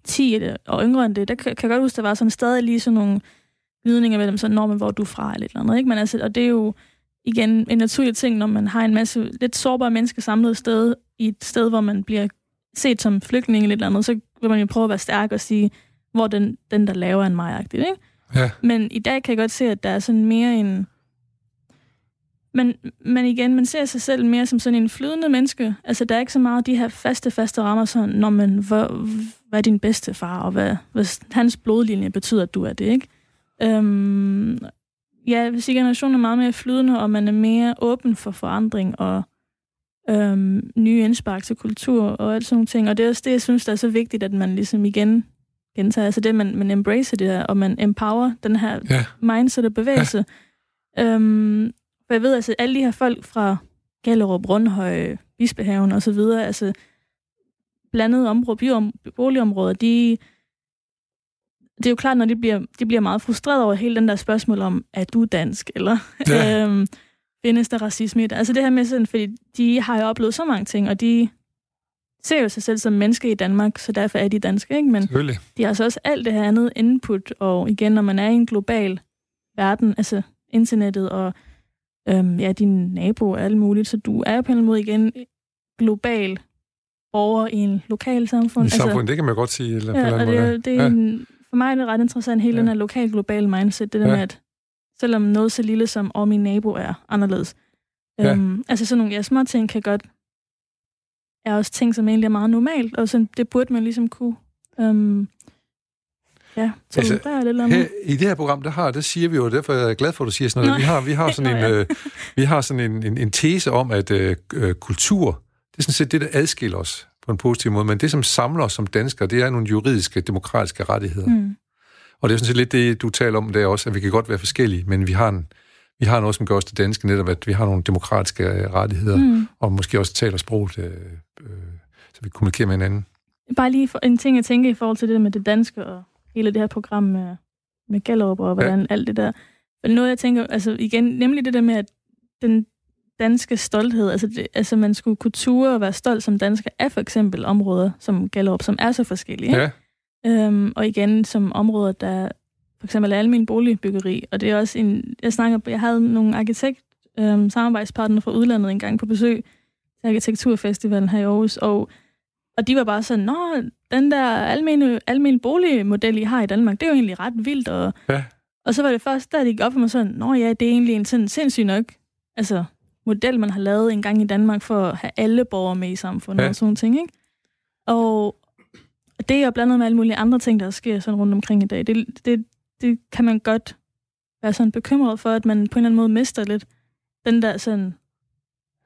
Speaker 2: 10 og yngre end det, der kan jeg godt huske, der var sådan stadig lige sådan nogle gnidninger mellem sådan, når man, hvor du er fra, eller et eller andet, ikke? Men altså, og det er jo igen en naturlig ting, når man har en masse lidt sårbare mennesker samlet sted, i et sted, hvor man bliver set som flygtning eller et eller andet, så vil man jo prøve at være stærk og sige, hvor den, den der laver en mig ikke? Ja. Men i dag kan jeg godt se, at der er sådan mere en... Men, men igen, man ser sig selv mere som sådan en flydende menneske. Altså, der er ikke så meget de her faste, faste rammer, sådan, når man, hvad, hvad er din bedste far, og hvad, hvad hans blodlinje betyder, at du er det, ikke? Øhm, ja, sige, generationen er meget mere flydende, og man er mere åben for forandring og øhm, nye indspark til kultur og alt sådan nogle ting. Og det er også det, jeg synes, der er så vigtigt, at man ligesom igen gentager. Altså det, man, man embracer det her, og man empower den her ja. mindset og bevægelse. Ja. Øhm, for jeg ved, altså alle de her folk fra Gellerup, Rundhøj, Bispehaven og så videre, altså blandede områder, boligområder, de det er jo klart, når de bliver, de bliver meget frustreret over hele den der spørgsmål om, er du dansk, eller ja. øhm, findes der racisme i det? Altså det her med sådan, fordi de har jo oplevet så mange ting, og de ser jo sig selv som menneske i Danmark, så derfor er de danske, ikke? Men de har så også alt det her andet input, og igen, når man er i en global verden, altså internettet og øhm, ja, din nabo og alt muligt, så du er på en måde igen global over i en lokal samfund.
Speaker 1: I samfund, altså, det kan man godt sige. Eller
Speaker 2: ja, på og det, det er ja. en, for mig er det ret interessant, hele ja. den her lokal-global mindset, det der ja. med, at selvom noget så lille som, og min nabo er anderledes. Ja. Øhm, altså sådan nogle ja, små ting kan godt er også ting, som egentlig er meget normalt, og sådan, det burde man ligesom kunne øhm, ja, altså, lidt her,
Speaker 1: I det her program, der har, der siger vi jo, derfor er jeg glad for, at du siger sådan noget, vi har, vi har sådan, en, øh, vi har sådan en, en, en tese om, at øh, øh, kultur, det er sådan set det, der adskiller os på en positiv måde, men det, som samler os som danskere, det er nogle juridiske, demokratiske rettigheder. Mm. Og det er sådan set lidt det, du taler om der også, at vi kan godt være forskellige, men vi har en, vi har noget, som gør os det danske, netop at vi har nogle demokratiske øh, rettigheder, mm. og måske også taler sproget, øh, øh, så vi kommunikerer med hinanden.
Speaker 2: Bare lige en ting at tænke i forhold til det med det danske og hele det her program med, med Gallup og hvordan ja. alt det der. Noget, jeg tænker, altså igen, nemlig det der med, at den danske stolthed, altså, det, altså man skulle kunne ture og være stolt som dansker af for eksempel områder som Gallup, som er så forskellige. Ja. Øhm, og igen som områder, der for eksempel almen boligbyggeri, og det er også en, jeg snakker, jeg havde nogle arkitekt øhm, samarbejdspartnere fra udlandet engang på besøg til Arkitekturfestivalen her i Aarhus, og, og de var bare sådan, nå, den der almene, almene boligmodel, I har i Danmark, det er jo egentlig ret vildt, og, ja. og så var det først, der de gik op for mig sådan, nå ja, det er egentlig en sådan sindssyg nok, altså model, man har lavet en gang i Danmark for at have alle borgere med i samfundet ja. og sådan ting, ikke? Og det er blandet med alle mulige andre ting, der sker sådan rundt omkring i dag. Det, det, det kan man godt være sådan bekymret for, at man på en eller anden måde mister lidt den der sådan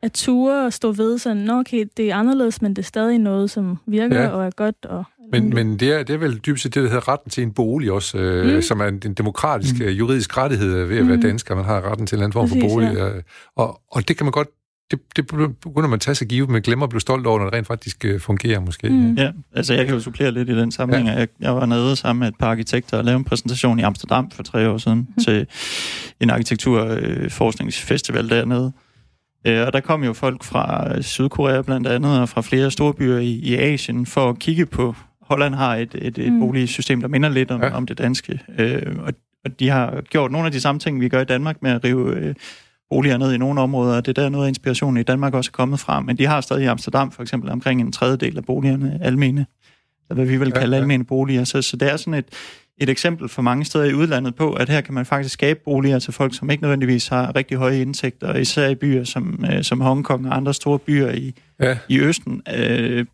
Speaker 2: at ture og stå ved sådan, okay, det er anderledes, men det er stadig noget, som virker ja. og er godt. Og,
Speaker 1: men, men det, er, det er vel dybest set det, der hedder retten til en bolig også, øh, mm. som er en, en demokratisk, mm. juridisk rettighed ved at være mm. dansker. Man har retten til en anden form Præcis, for bolig. Ja. Og, og det kan man godt det, det begynder man at tage sig give, men glemmer at blive stolt over, når det rent faktisk øh, fungerer måske.
Speaker 3: Mm. Ja, altså jeg kan jo supplere lidt i den sammenhæng. Ja. Jeg, jeg var nede sammen med et par arkitekter og lavede en præsentation i Amsterdam for tre år siden mm. til en arkitekturforskningsfestival dernede. Øh, og der kom jo folk fra Sydkorea blandt andet, og fra flere store byer i, i Asien, for at kigge på, Holland har et, et, et mm. boligsystem, der minder lidt om, ja. om det danske. Øh, og, og de har gjort nogle af de samme ting, vi gør i Danmark med at rive øh, boliger ned i nogle områder, og det er der noget af inspirationen i Danmark også er kommet fra. Men de har stadig i Amsterdam for eksempel omkring en tredjedel af boligerne almene, hvad vi vil kalde ja, ja. almene boliger. Så, så det er sådan et, et eksempel for mange steder i udlandet på, at her kan man faktisk skabe boliger til folk, som ikke nødvendigvis har rigtig høje indtægter, især i byer som, øh, som Hongkong og andre store byer i, ja. i Østen. Øh,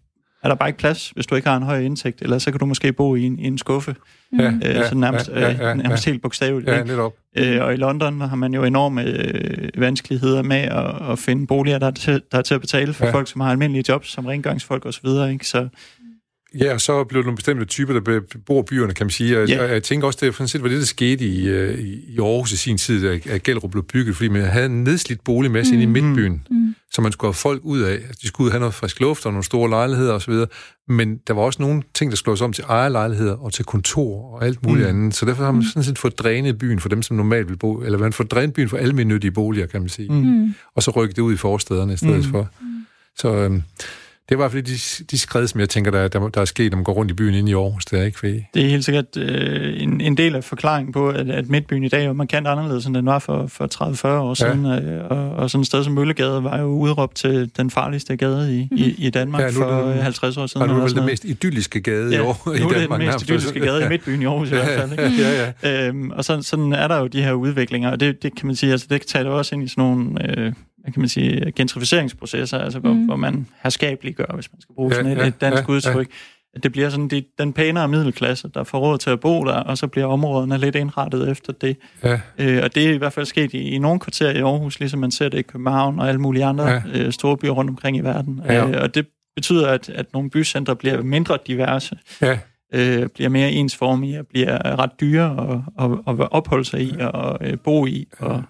Speaker 3: er der bare ikke plads, hvis du ikke har en høj indtægt, eller så kan du måske bo i en, i en skuffe. Ja, øh, ja, så nærmest, ja, ja, ja, nærmest helt bogstaveligt. Ja, netop. Øh, og i London har man jo enorme øh, vanskeligheder med at, at finde boliger, der er, til, der er til at betale for ja. folk, som har almindelige jobs, som rengøringsfolk osv. Ikke? Så,
Speaker 1: Ja, og så blev der nogle bestemte typer, der bor byerne, kan man sige. Og yeah. jeg tænker også, det for var det, der skete i, øh, i Aarhus i sin tid, at Gellerup blev bygget, fordi man havde en nedslidt boligmasse mm. inde i midtbyen, mm. så man skulle have folk ud af. De skulle ud have noget frisk luft og nogle store lejligheder osv., men der var også nogle ting, der skulle om til ejerlejligheder og til kontor og alt muligt mm. andet. Så derfor har man sådan set fået drænet byen for dem, som normalt vil bo, eller man fået drænet byen for almindelige boliger, kan man sige. Mm. Og så rykket det ud i forstederne i stedet mm. for. Så... Øhm, det var i hvert fald de, de skred, som jeg tænker, der, der, der er sket, når man går rundt i byen inde i Aarhus. Det er ikke fordi...
Speaker 3: Det er helt sikkert øh, en, en del af forklaringen på, at, at midtbyen i dag er markant anderledes, end den var for, for 30-40 år siden. Ja. Øh, og, og sådan et sted som Møllegade var jo udråbt til den farligste gade i, i, i Danmark ja, for det, 50 år siden.
Speaker 1: Og nu er det den mest idylliske gade ja, i, år,
Speaker 3: i Danmark. Ja, det er den mest idylliske gade i midtbyen i Aarhus i hvert fald. Ikke? ja, ja. Øhm, og sådan, sådan er der jo de her udviklinger, og det, det kan man sige, altså det tager også ind i sådan nogle... Øh, hvad kan man sige, gentrificeringsprocesser, altså hvor, mm. hvor man herskabeligt gør, hvis man skal bruge ja, sådan et, ja, et dansk ja, udtryk. Ja. Det bliver sådan det, den pænere middelklasse, der får råd til at bo der, og så bliver områderne lidt indrettet efter det. Ja. Øh, og det er i hvert fald sket i, i nogle kvarterer i Aarhus, ligesom man ser det i København og alle mulige andre ja. øh, store byer rundt omkring i verden. Ja. Øh, og det betyder, at, at nogle bycentre bliver mindre diverse. Ja øh, bliver mere ensformige og bliver ret dyre at, at, at opholde sig i og øh, bo i og,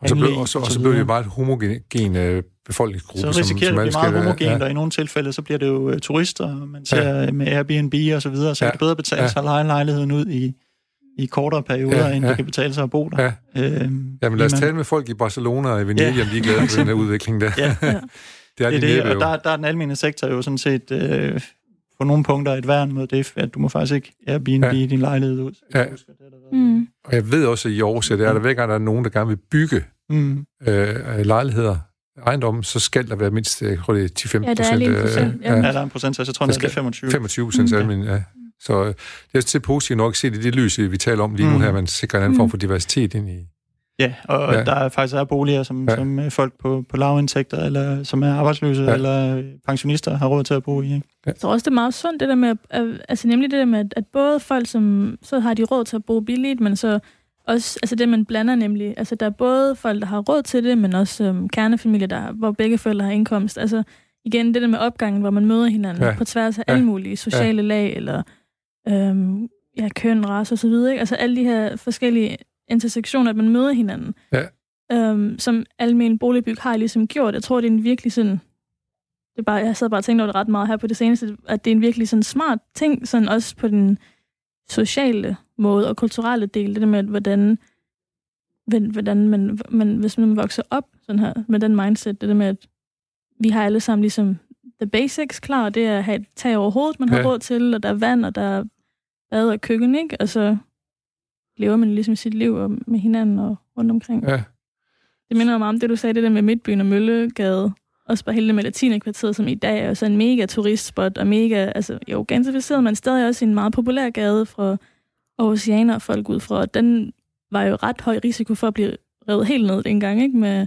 Speaker 1: og så, blev, og så, og så blev det jo meget homogen øh, befolkningsgruppe.
Speaker 3: Så risikerer som, det at blive meget homogent, ja. og i nogle tilfælde, så bliver det jo uh, turister, man ser ja. med Airbnb og så videre, så ja. det bedre betale ja. sig at lege lejligheden ud i, i kortere perioder, ja, end ja. det kan betale sig at bo der. Ja.
Speaker 1: Øhm, Jamen lad os tale med folk i Barcelona og i Venedig, ja. om de er glade for den her udvikling der. Ja. ja.
Speaker 3: det er det, det, det og der, der er den almindelige sektor jo sådan set øh, på nogle punkter et værn mod det, at du må faktisk ikke Airbnb ja. din lejlighed ud. Ja. Husker, det,
Speaker 1: mm. Og jeg ved også, at i Aarhus, at det er der hver gang, der er nogen, der gerne vil bygge mm. øh, lejligheder, ejendom, så skal der være mindst, jeg tror, det er 10-15
Speaker 2: ja, der er
Speaker 3: lige
Speaker 2: en procent. Ja,
Speaker 3: ja. ja, der er en procent, så jeg tror, det er 25.
Speaker 1: 25 procent mm. ja. Så øh, det er til positivt nok at se det, det lys, vi taler om lige mm. nu her, man sikrer en anden mm. form for diversitet ind i...
Speaker 3: Ja, og ja. der er faktisk er boliger, som, ja. som øh, folk på, på lavindtægter, eller som er arbejdsløse, ja. eller pensionister har råd til at bo i. Ikke?
Speaker 2: Ja. Så også det er meget sundt, det der med, at, altså nemlig det der med, at både folk, som så har de råd til at bo billigt, men så også, altså det man blander nemlig, altså der er både folk, der har råd til det, men også øhm, kernefamilier, der, hvor begge forældre har indkomst. Altså igen, det der med opgangen, hvor man møder hinanden ja. på tværs af ja. alle mulige sociale ja. lag, eller øhm, ja, køn, race og så videre. Ikke? Altså alle de her forskellige intersektioner, at man møder hinanden. Ja. Øhm, som almen boligbyg har ligesom gjort. Jeg tror, det er en virkelig sådan... Det er bare, jeg sad bare og tænkte over det ret meget her på det seneste, at det er en virkelig sådan smart ting, sådan også på den sociale måde og kulturelle del, det der med, hvordan, hvordan man, man, hvis man vokser op sådan her, med den mindset, det der med, at vi har alle sammen ligesom the basics klar, det er at have et tag over hovedet, man har ja. råd til, og der er vand, og der er bad og køkken, ikke? Og så lever man ligesom sit liv med hinanden og rundt omkring. Ja. Det minder mig om det, du sagde, det der med Midtbyen og Møllegade, også bare hele det med latinekvarteret, som i dag er så en mega turistspot, og mega, altså jo, gentrificeret, men stadig også en meget populær gade fra oceaner folk ud fra. Den var jo ret høj risiko for at blive revet helt ned dengang, ikke? Med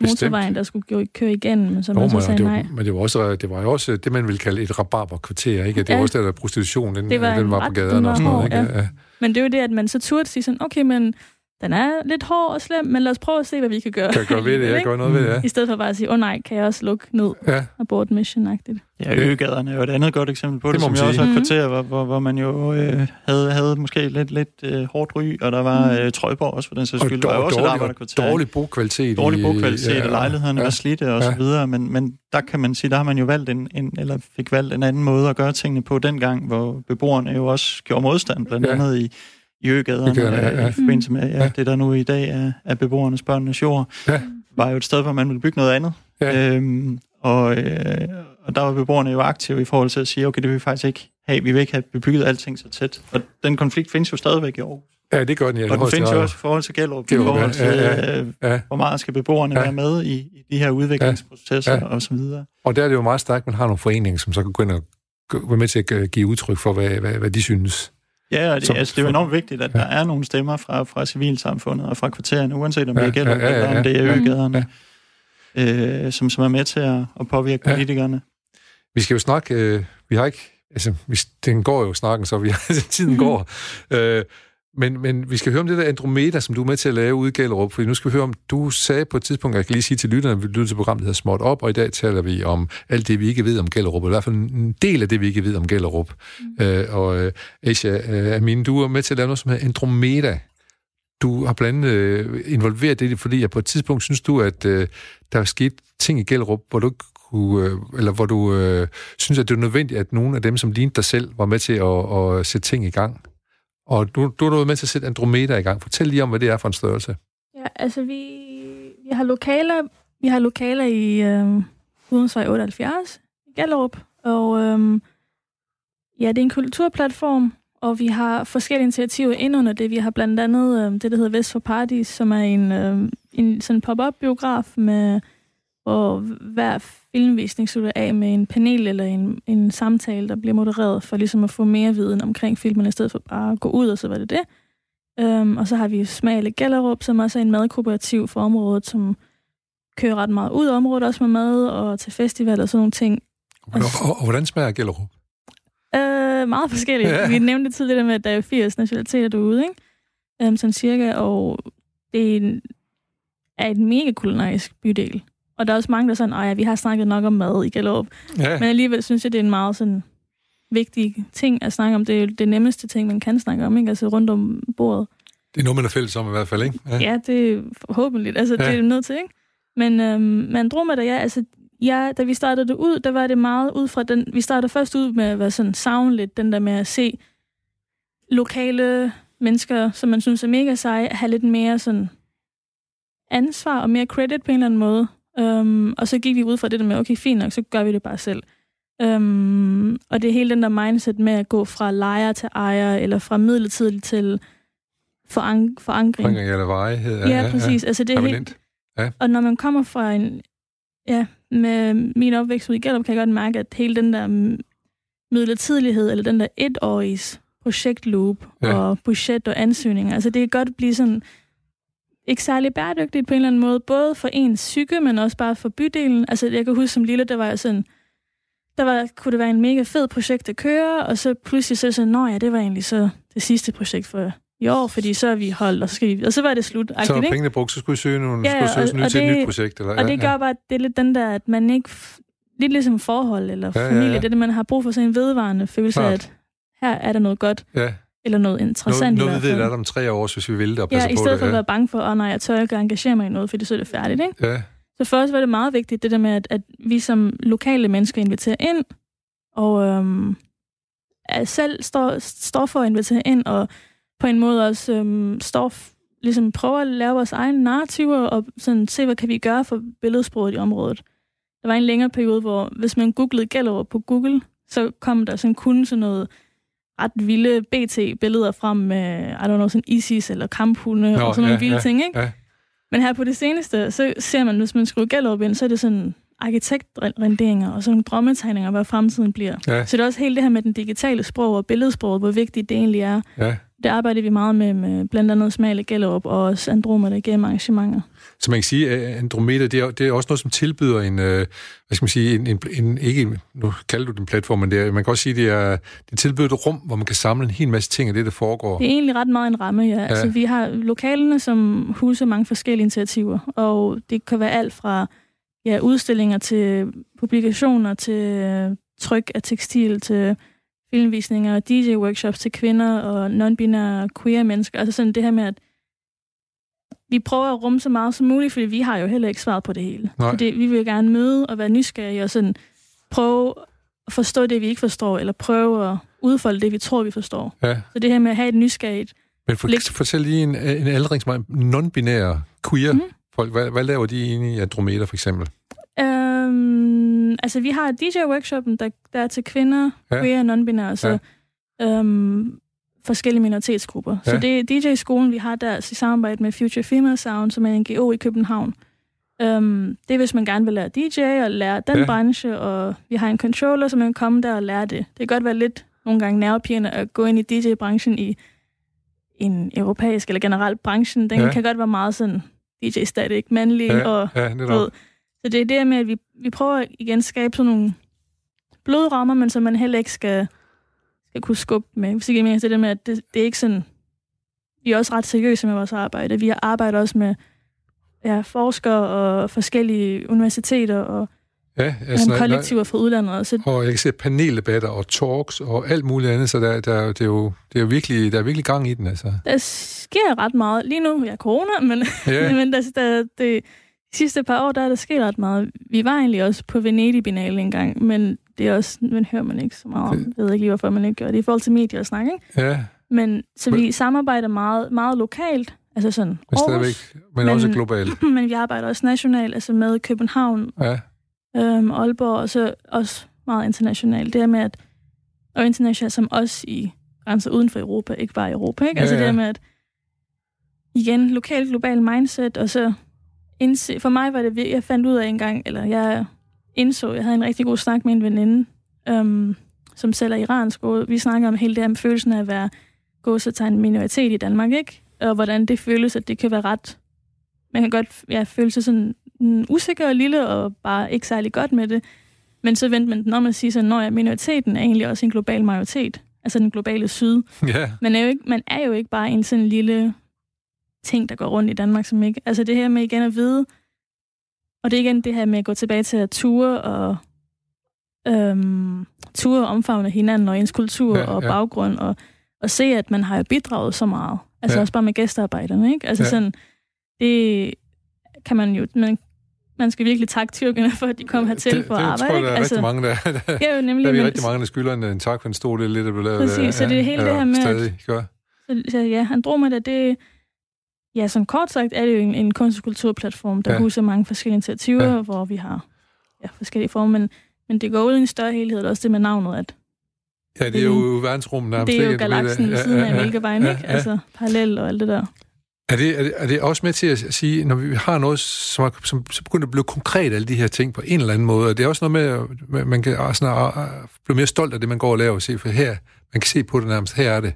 Speaker 2: motorvejen, der skulle køre igen, men så man så sagde nej.
Speaker 1: Men det var, også, det var jo også det, man ville kalde et rabarberkvarter, ikke? Det var også der, der prostitution, den, det var, den var på gaderne og sådan noget, ikke? Ja.
Speaker 2: Men det er jo det, at man så turde sige sådan, okay, men den er lidt hård og slem, men lad os prøve at se, hvad vi kan gøre.
Speaker 1: Kan gøre ved det, jeg gør noget ved det, ja.
Speaker 2: I stedet for bare at sige, åh oh, nej, kan jeg også lukke ned ja. abort mission-agtigt.
Speaker 3: Ja, Øgaderne er jo et andet godt eksempel på det, det som jeg også har kvarter, hvor, hvor, hvor man jo øh, havde, havde måske lidt, lidt øh, hårdt ry, og der var mm. øh, Trøjborg også for den sags skyld. Og dårlig,
Speaker 1: også dårlig, et dårlig bokvalitet.
Speaker 3: Dårlig bokvalitet, ja, og lejlighederne ja, var slidte og ja. så videre, men, men der kan man sige, der har man jo valgt en, en, eller fik valgt en anden måde at gøre tingene på dengang, hvor beboerne jo også gjorde modstand, blandt ja. andet i i øgaderne, ja, ja. i forbindelse med ja, ja. det, der nu i dag er, er beboernes børnenes jord, ja. var jo et sted, hvor man ville bygge noget andet. Ja. Øhm, og, øh, og der var beboerne jo aktive i forhold til at sige, okay, det vil vi faktisk ikke have. Vi vil ikke have bebygget alting så tæt. Og den konflikt findes jo stadigvæk i Aarhus.
Speaker 1: Ja, det gør den. Ja,
Speaker 3: og den findes jo også i forhold til Gellerup, i forhold til, ja, ja, ja. Øh, hvor meget skal beboerne ja. være med i, i de her udviklingsprocesser ja, ja. og så videre.
Speaker 1: Og der er det jo meget stærkt, at man har nogle foreninger, som så kan gå ind og være med til at give udtryk for, hvad, hvad, hvad de synes.
Speaker 3: Ja, og det, som, altså, det er jo enormt vigtigt, at ja. der er nogle stemmer fra, fra civilsamfundet og fra kvartererne, uanset om det ja, er gælder, ja, ja, ja, eller om det er øgaderne, ja. øh, som, som er med til at, at påvirke ja. politikerne.
Speaker 1: Vi skal jo snakke, øh, vi har ikke, altså, vi, den går jo snakken, så vi, tiden går. øh, men, men vi skal høre om det der Andromeda, som du er med til at lave ude i Gellerup, fordi nu skal vi høre om, du sagde på et tidspunkt, jeg kan lige sige til lytterne, at vi lytter til programmet, der hedder Småt Op, og i dag taler vi om alt det, vi ikke ved om Gellerup, i hvert fald en del af det, vi ikke ved om Gellerup. Mm. Øh, og øh, Asia, øh, Amin, du er med til at lave noget, som hedder Andromeda. Du har blandt andet øh, involveret det, fordi jeg på et tidspunkt synes du, at øh, der er sket ting i Gellerup, hvor du kunne, øh, eller hvor du øh, synes, at det er nødvendigt, at nogle af dem, som lignede dig selv, var med til at, at sætte ting i gang. Og du, du er nået med til at sætte Andromeda i gang. Fortæl lige om, hvad det er for en størrelse.
Speaker 2: Ja, altså vi, vi har lokaler, vi har lokaler i øh, Udensvej 78 i Gallerup, og øh, ja, det er en kulturplatform, og vi har forskellige initiativer ind under det. Vi har blandt andet øh, det, der hedder Vest for Paradis, som er en, øh, en sådan pop-up biograf med hvor hver filmvisning slutter af med en panel eller en, en samtale, der bliver modereret for ligesom at få mere viden omkring filmen, i stedet for bare at gå ud, og så var det det. Um, og så har vi Smale Gellerup, som også er en madkooperativ for området, som kører ret meget ud af området, også med mad og til festival og sådan nogle ting.
Speaker 1: Og, og, og hvordan smager Gellerup?
Speaker 2: Uh, meget forskelligt. Ja. Vi nævnte tidligere med, at der er 80 nationaliteter derude, ikke? Um, sådan cirka, og det er, en, er et mega kulinarisk bydel. Og der er også mange, der er sådan, ja, vi har snakket nok om mad i Gallup. Ja. Men alligevel synes jeg, det er en meget sådan vigtig ting at snakke om. Det er jo det nemmeste ting, man kan snakke om, ikke? Altså rundt om bordet.
Speaker 1: Det er noget, man er fælles om i hvert fald, ikke?
Speaker 2: Ja, ja det er forhåbentlig. Altså, ja. det er nødt til, ikke? Men, øhm, men Dromedar, ja, altså, ja, da vi startede det ud, der var det meget ud fra den... Vi startede først ud med at være sådan savn lidt, den der med at se lokale mennesker, som man synes er mega seje, have lidt mere sådan ansvar og mere credit på en eller anden måde. Um, og så gik vi ud fra det der med, okay, fint nok, så gør vi det bare selv. Um, og det er hele den der mindset med at gå fra lejer til ejer, eller fra midlertidigt til foran- forankring.
Speaker 1: Forankring eller varighed.
Speaker 2: Ja, ja, præcis. Ja. Altså, det er helt, ja. Og når man kommer fra en... Ja, med min opvækst ud i Gellerup, kan jeg godt mærke, at hele den der midlertidighed, eller den der etåriges projektloop ja. og budget og ansøgninger, altså det kan godt blive sådan ikke særlig bæredygtigt på en eller anden måde, både for ens psyke, men også bare for bydelen. Altså jeg kan huske som lille, der var sådan, der var, kunne det være en mega fed projekt at køre, og så pludselig så sådan, nå ja, det var egentlig så det sidste projekt for i år, fordi så er vi holdt, og så, skal vi, og så var det slut.
Speaker 1: Så var pengene brugt, så skulle vi søge, nogle, ja, skulle søge og, til det, et nyt projekt? Eller,
Speaker 2: og ja, det gør ja. bare, at det er lidt den der, at man ikke, lidt ligesom forhold eller ja, familie, ja, ja. det er det, man har brug for sådan en vedvarende følelse af, at her er der noget godt. Ja eller noget interessant.
Speaker 1: Noget, noget ved, der er om tre år, hvis vi vil det og ja,
Speaker 2: på det. i stedet for at være bange for, at oh, nej, jeg tør ikke engagere mig i noget, fordi så er det færdigt. Ikke? Ja. Så for os var det meget vigtigt, det der med, at, at vi som lokale mennesker inviterer ind, og øhm, selv står, står for at invitere ind, og på en måde også øhm, står, ligesom prøver at lave vores egne narrativer, og sådan se, hvad kan vi gøre for billedsproget i området. Der var en længere periode, hvor hvis man googlede Gellerup på Google, så kom der sådan kun sådan noget ret vilde BT-billeder frem med, I don't know, sådan ISIS eller kamphunde Nå, og sådan nogle ja, vilde ja, ting, ikke? Ja. Men her på det seneste, så ser man, hvis man skruer Gellerup ind, så er det sådan arkitektrenderinger og sådan nogle drømmetegninger, hvad fremtiden bliver. Ja. Så det er også hele det her med den digitale sprog og billedsprog, hvor vigtigt det egentlig er. Ja. Det arbejder vi meget med, med blandt andet Smale Gellerup og også Andromeda gennem arrangementer.
Speaker 1: Så man kan sige, at Andromeda, det er, det er også noget, som tilbyder en, øh, hvad skal man sige, en, en, en ikke, nu kalder du den platform, men det er, man kan også sige, det er, det tilbyder et rum, hvor man kan samle en hel masse ting af det, der foregår.
Speaker 2: Det er egentlig ret meget en ramme, ja. ja. Altså, vi har lokalene, som huser mange forskellige initiativer, og det kan være alt fra ja, udstillinger til publikationer, til tryk af tekstil, til filmvisninger, DJ-workshops til kvinder og non-binære queer mennesker. Altså sådan det her med, at vi prøver at rumme så meget som muligt, fordi vi har jo heller ikke svaret på det hele. Nej. Fordi vi vil gerne møde og være nysgerrige og sådan prøve at forstå det, vi ikke forstår, eller prøve at udfolde det, vi tror, vi forstår. Ja. Så det her med at have et nysgerrigt...
Speaker 1: Men for, fortæl lige en, en aldringsmand, non-binære queer mm. folk, hvad, hvad laver de egentlig i Andromeda for eksempel?
Speaker 2: Øhm, altså, vi har DJ-workshoppen, der, der er til kvinder, ja. queer og non-binære, så ja. øhm, forskellige minoritetsgrupper. Ja. Så det er DJ-skolen, vi har der i samarbejde med Future Female Sound, som er en NGO i København. Um, det er, hvis man gerne vil lære DJ og lære den ja. branche, og vi har en controller, så man kan komme der og lære det. Det kan godt være lidt nogle gange nervepirrende at gå ind i DJ-branchen i en europæisk eller generelt branchen. Den ja. kan godt være meget sådan DJ-static, mandlig ja. og ja, ved. Så det er det med, at vi, vi prøver igen at skabe sådan nogle blodrammer, men så man heller ikke skal skal kunne skubbe med. Hvis ikke mener, det med, at det, det er ikke sådan... Vi er også ret seriøse med vores arbejde. Vi arbejder også med ja, forskere og forskellige universiteter og ja, altså, kollektiver fra udlandet. Så...
Speaker 1: Og jeg kan se paneldebatter og talks og alt muligt andet, så der, der, det er jo, det er jo virkelig, der er virkelig gang i den. Altså.
Speaker 2: Der sker ret meget. Lige nu, ja, corona, men, ja. men der, der, det, de sidste par år, der er der sket ret meget. Vi var egentlig også på Venedig-binale en gang, men det er også, men hører man ikke så meget om. Jeg ved ikke lige, hvorfor man ikke gør det i forhold til medier og snak, ikke? Ja. Men, så men, vi samarbejder meget, meget lokalt, altså sådan
Speaker 1: men Aarhus, men, men også globalt.
Speaker 2: Men vi arbejder også nationalt, altså med København, ja. øhm, Aalborg, og så også meget internationalt. Det er med, at, og internationalt som også i grænser uden for Europa, ikke bare Europa, ikke? Altså ja, ja. det med, at igen, lokalt, global mindset, og så indse, for mig var det, jeg fandt ud af en gang, eller jeg indså, jeg havde en rigtig god snak med en veninde, øhm, som selv er iransk, og vi snakker om hele det her med følelsen af at være gåsetegn minoritet i Danmark, ikke? Og hvordan det føles, at det kan være ret... Man kan godt ja, føle sig sådan mm, usikker og lille, og bare ikke særlig godt med det. Men så vendte man den om at sige sådan, at minoriteten er egentlig også en global majoritet. Altså den globale syd. Yeah. Man, er jo ikke, man er jo ikke bare en sådan lille ting, der går rundt i Danmark, som ikke... Altså det her med igen at vide, og det er igen det her med at gå tilbage til at ture og øhm, ture og omfavne hinanden og ens kultur ja, og ja. baggrund, og, og se, at man har jo bidraget så meget. Altså ja. også bare med gæstearbejderne, ikke? Altså ja. sådan, det kan man jo... Man, man skal virkelig takke tyrkerne for, at de kom hertil det, for at arbejde.
Speaker 1: Det tror jeg, der er altså, rigtig mange, der, der, ja, jo, nemlig, der er vi rigtig mange, der skylder en, en tak for en stor del lidt, der blev lavet.
Speaker 2: Præcis, så det er hele ja, det her med, stadig, at, så, så, ja, Andromeda, det, Ja, som kort sagt er det jo en, en kunst- og kulturplatform, der ja. huser mange forskellige initiativer, ja. hvor vi har ja, forskellige former, men, men det går ud i en større helhed, og også det med navnet, at
Speaker 1: Ja, det er jo verdensrummet nærmest.
Speaker 2: Det er jo galaksen ved siden af Mælkevejen, ikke? Altså parallel og alt det der.
Speaker 1: Er det, er, det, er det også med til at sige, når vi har noget, som, er, som så begynder at blive konkret, alle de her ting på en eller anden måde, det er også noget med, at man kan sådan, blive mere stolt af det, man går og laver og se, for her, man kan se på det nærmest, her er det.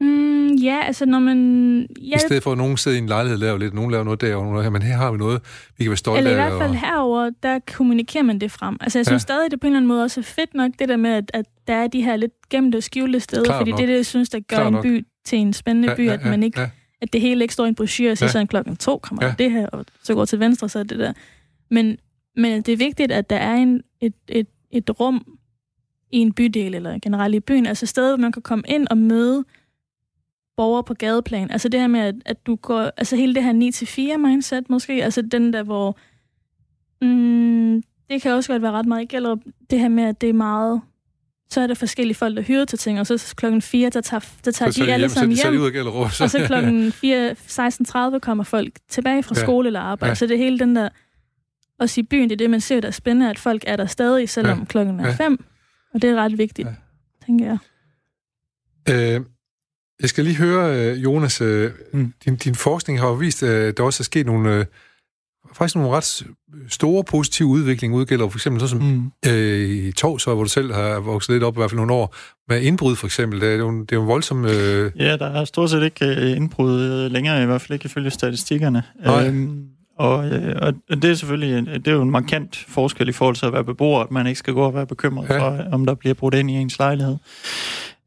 Speaker 2: Mm, ja, altså når man... Ja,
Speaker 1: I stedet for, at nogen sidder i en lejlighed og laver lidt, nogen laver noget der og noget her, men her har vi noget, vi kan være stolte af.
Speaker 2: Eller i hvert fald og... herover der kommunikerer man det frem. Altså jeg synes ja. stadig, det på en eller anden måde også er fedt nok, det der med, at, at der er de her lidt gemte og skjulte steder, Klar fordi nok. det er det, jeg synes, der gør Klar en by nok. til en spændende ja, by, ja, at man ikke... Ja at det hele ikke står i en brochure, og så ja. sådan klokken to kommer ja. det her, og så går til venstre, så er det der. Men, men det er vigtigt, at der er en, et, et, et rum i en bydel, eller generelt i byen, altså et sted, hvor man kan komme ind og møde borgere på gadeplan. Altså det her med, at, at du går... Altså hele det her 9-4 mindset måske, altså den der, hvor... Mm, det kan også godt være ret meget eller det her med, at det er meget så er der forskellige folk, der hyrer til ting, og så klokken 4, der tager, der tager de, de alle sammen hjem,
Speaker 1: hjem ud og,
Speaker 2: så. og så klokken 4, 16.30 kommer folk tilbage fra ja. skole eller arbejde. Ja. Så det er hele den der, også i byen, det er det, man ser, der er spændende, at folk er der stadig, selvom ja. klokken er 5, og det er ret vigtigt, ja. tænker jeg.
Speaker 1: Øh, jeg skal lige høre, øh, Jonas, øh, mm. din, din forskning har jo vist, at der også er sket nogle... Øh, faktisk nogle ret store positive udvikling udgælder for eksempel sådan som mm. øh, i Torsøj, hvor du selv har vokset lidt op i hvert fald nogle år, med indbrud for eksempel. Det er jo, det er jo voldsomt... Øh...
Speaker 3: Ja, der er stort set ikke øh, indbrud øh, længere, i hvert fald ikke ifølge statistikkerne. Øhm, og, øh, og det er selvfølgelig det er jo en markant forskel i forhold til at være beboer, at man ikke skal gå og være bekymret ja. for, om der bliver brudt ind i ens lejlighed.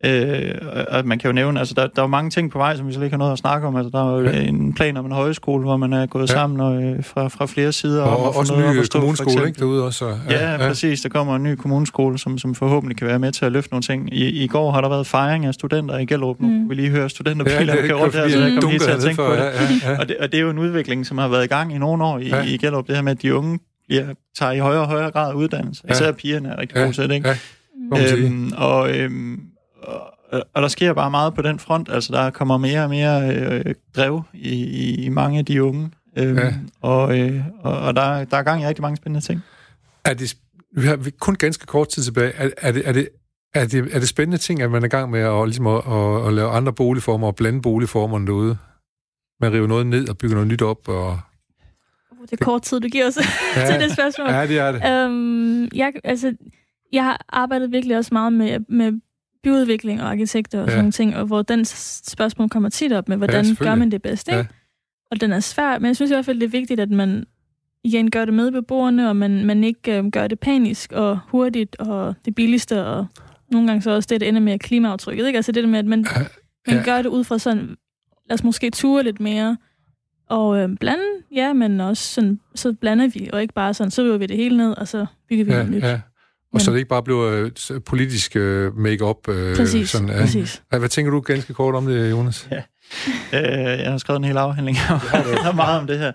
Speaker 3: Øh, og man kan jo nævne, altså der, der er mange ting på vej, som vi slet ikke har noget at snakke om. Altså der er jo ja. en plan om en højskole, hvor man er gået ja. sammen og, øh, fra, fra flere sider.
Speaker 1: Og, og også en ny kommuneskole, ikke, derude også.
Speaker 3: Ja, ja, ja, præcis. Der kommer en ny kommuneskole, som, som forhåbentlig kan være med til at løfte nogle ting. I, i går har der været fejring af studenter i Gellerup. Nu mm. vi lige høre studenterbiler, ja, der rundt her, så jeg kom lige til at tænke for, på det. Ja, ja, ja. Og det. Og det er jo en udvikling, som har været i gang i nogle år i, ja. i Gellerup, det her med, at de unge bliver, tager i højere og højere grad uddannelse. Ja. Især pigerne er rigtig ja. gode til det, ikke? Ja. Øhm, og, øhm, og der sker bare meget på den front. Altså, der kommer mere og mere øh, drev i, i mange af de unge. Øhm, ja. Og, øh, og, og der, der er gang i rigtig mange spændende ting.
Speaker 1: Er det, vi har kun ganske kort tid tilbage. Er, er, det, er, det, er, det, er det spændende ting, at man er i gang med at, ligesom at, at, at lave andre boligformer og blande boligformerne derude? Man river noget ned og bygger noget nyt op og...
Speaker 2: Det er kort tid, du giver os ja, til det spørgsmål.
Speaker 1: Ja, det er det.
Speaker 2: Øhm, jeg, altså, jeg har arbejdet virkelig også meget med, med byudvikling og arkitekter og ja. sådan ting, og hvor den spørgsmål kommer tit op med, hvordan ja, gør man det bedst, ikke? Ja. Og den er svær, men jeg synes i hvert fald, det er vigtigt, at man igen gør det med beboerne, og man, man ikke øh, gør det panisk og hurtigt og det billigste, og nogle gange så også det, der ender med klimaaftrykket, ikke? Altså det der med, at man, ja. man gør det ud fra sådan, lad os måske ture lidt mere, og øh, blande, ja, men også sådan, så blander vi, og ikke bare sådan, så river vi det hele ned, og så bygger vi ja, noget nyt. Ja.
Speaker 1: Og så det ikke bare bliver øh, politisk øh, make-up. Øh,
Speaker 2: præcis, sådan, ja. præcis.
Speaker 1: Hvad tænker du ganske kort om det, Jonas? Ja.
Speaker 3: Øh, jeg har skrevet en hel afhandling her meget om det her.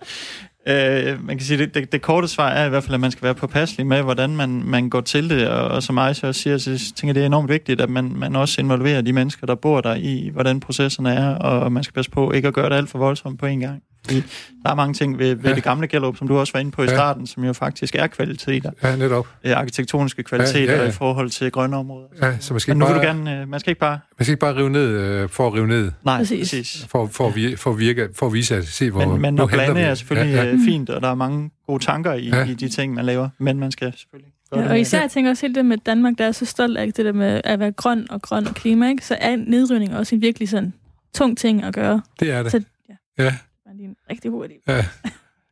Speaker 3: Øh, man kan sige, det, det, det korte svar er i hvert fald, at man skal være påpasselig med, hvordan man, man går til det, og, og som mig så også siger, så jeg tænker, det er enormt vigtigt, at man, man også involverer de mennesker, der bor der i, hvordan processerne er, og man skal passe på ikke at gøre det alt for voldsomt på en gang. Der er mange ting ved, ved ja. det gamle Gellerup, som du også var inde på i starten, som jo faktisk er kvaliteter.
Speaker 1: Ja, netop.
Speaker 3: Arkitektoniske kvaliteter ja, ja, ja. i forhold til grønne områder.
Speaker 1: Ja, så man skal
Speaker 3: nu bare, vil du gerne, øh, man skal ikke bare...
Speaker 1: Man skal ikke bare rive ned øh, for at rive ned.
Speaker 3: Nej, præcis. præcis.
Speaker 1: For, for, ja. for, at virke, for at vise at se, hvor
Speaker 3: Men, men at blande er selvfølgelig ja, ja. Øh, fint, og der er mange gode tanker i, ja. i de ting, man laver. Men man skal selvfølgelig
Speaker 2: Ja, og især jeg tænker også helt det med Danmark, der er så stolt af det der med at være grøn og grøn og klima, ikke? så er nedrivning også en virkelig sådan tung ting at gøre.
Speaker 1: Det er det. Så, ja. ja
Speaker 2: lige en rigtig hurtig.
Speaker 1: Ja.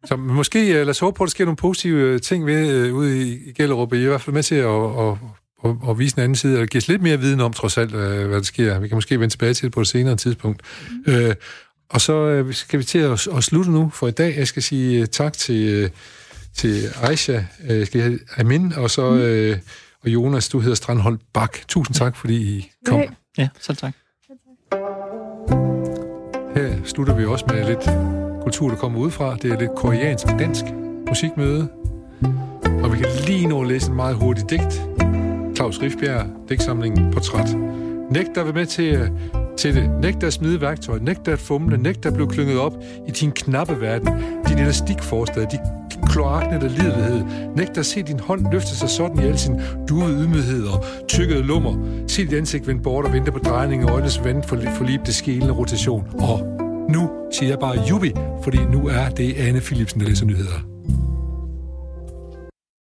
Speaker 1: Så måske øh, lad os håbe på, at der sker nogle positive øh, ting ved, uh, ude i, i Gellerup. I er i hvert fald med til at, at, at, at vise en anden side, og give os lidt mere viden om, trods alt, hvad der sker. Vi kan måske vende tilbage til det på et senere tidspunkt. Mm. Uh, og så skal vi til at, at slutte nu for i dag. Jeg skal sige uh, tak til, uh, til Aisha, uh, skal jeg Amin, og så uh, og Jonas, du hedder Strandhold Bak. Tusind tak, fordi I kom.
Speaker 3: Ja, selv tak.
Speaker 1: Her slutter vi også med lidt kultur, der kommer udefra. Det er lidt koreansk-dansk musikmøde. Og vi kan lige nå at læse en meget hurtig digt. Claus Rifbjerg, digtsamlingen Portræt. Nægt, at være med til til det. Nægt at smide værktøj, nægt at fumle, nægt at blive klynget op i din knappe verden, din elastikforstad, din kloaknet af lidelighed. Nægt at se din hånd løfte sig sådan i al sin duede ydmyghed og tykkede lummer. Se dit ansigt vende bort og vente på drejning og øjnes vand for forlibte skælende rotation. Og nu siger jeg bare jubi, fordi nu er det Anne Philipsen, der læser nyheder.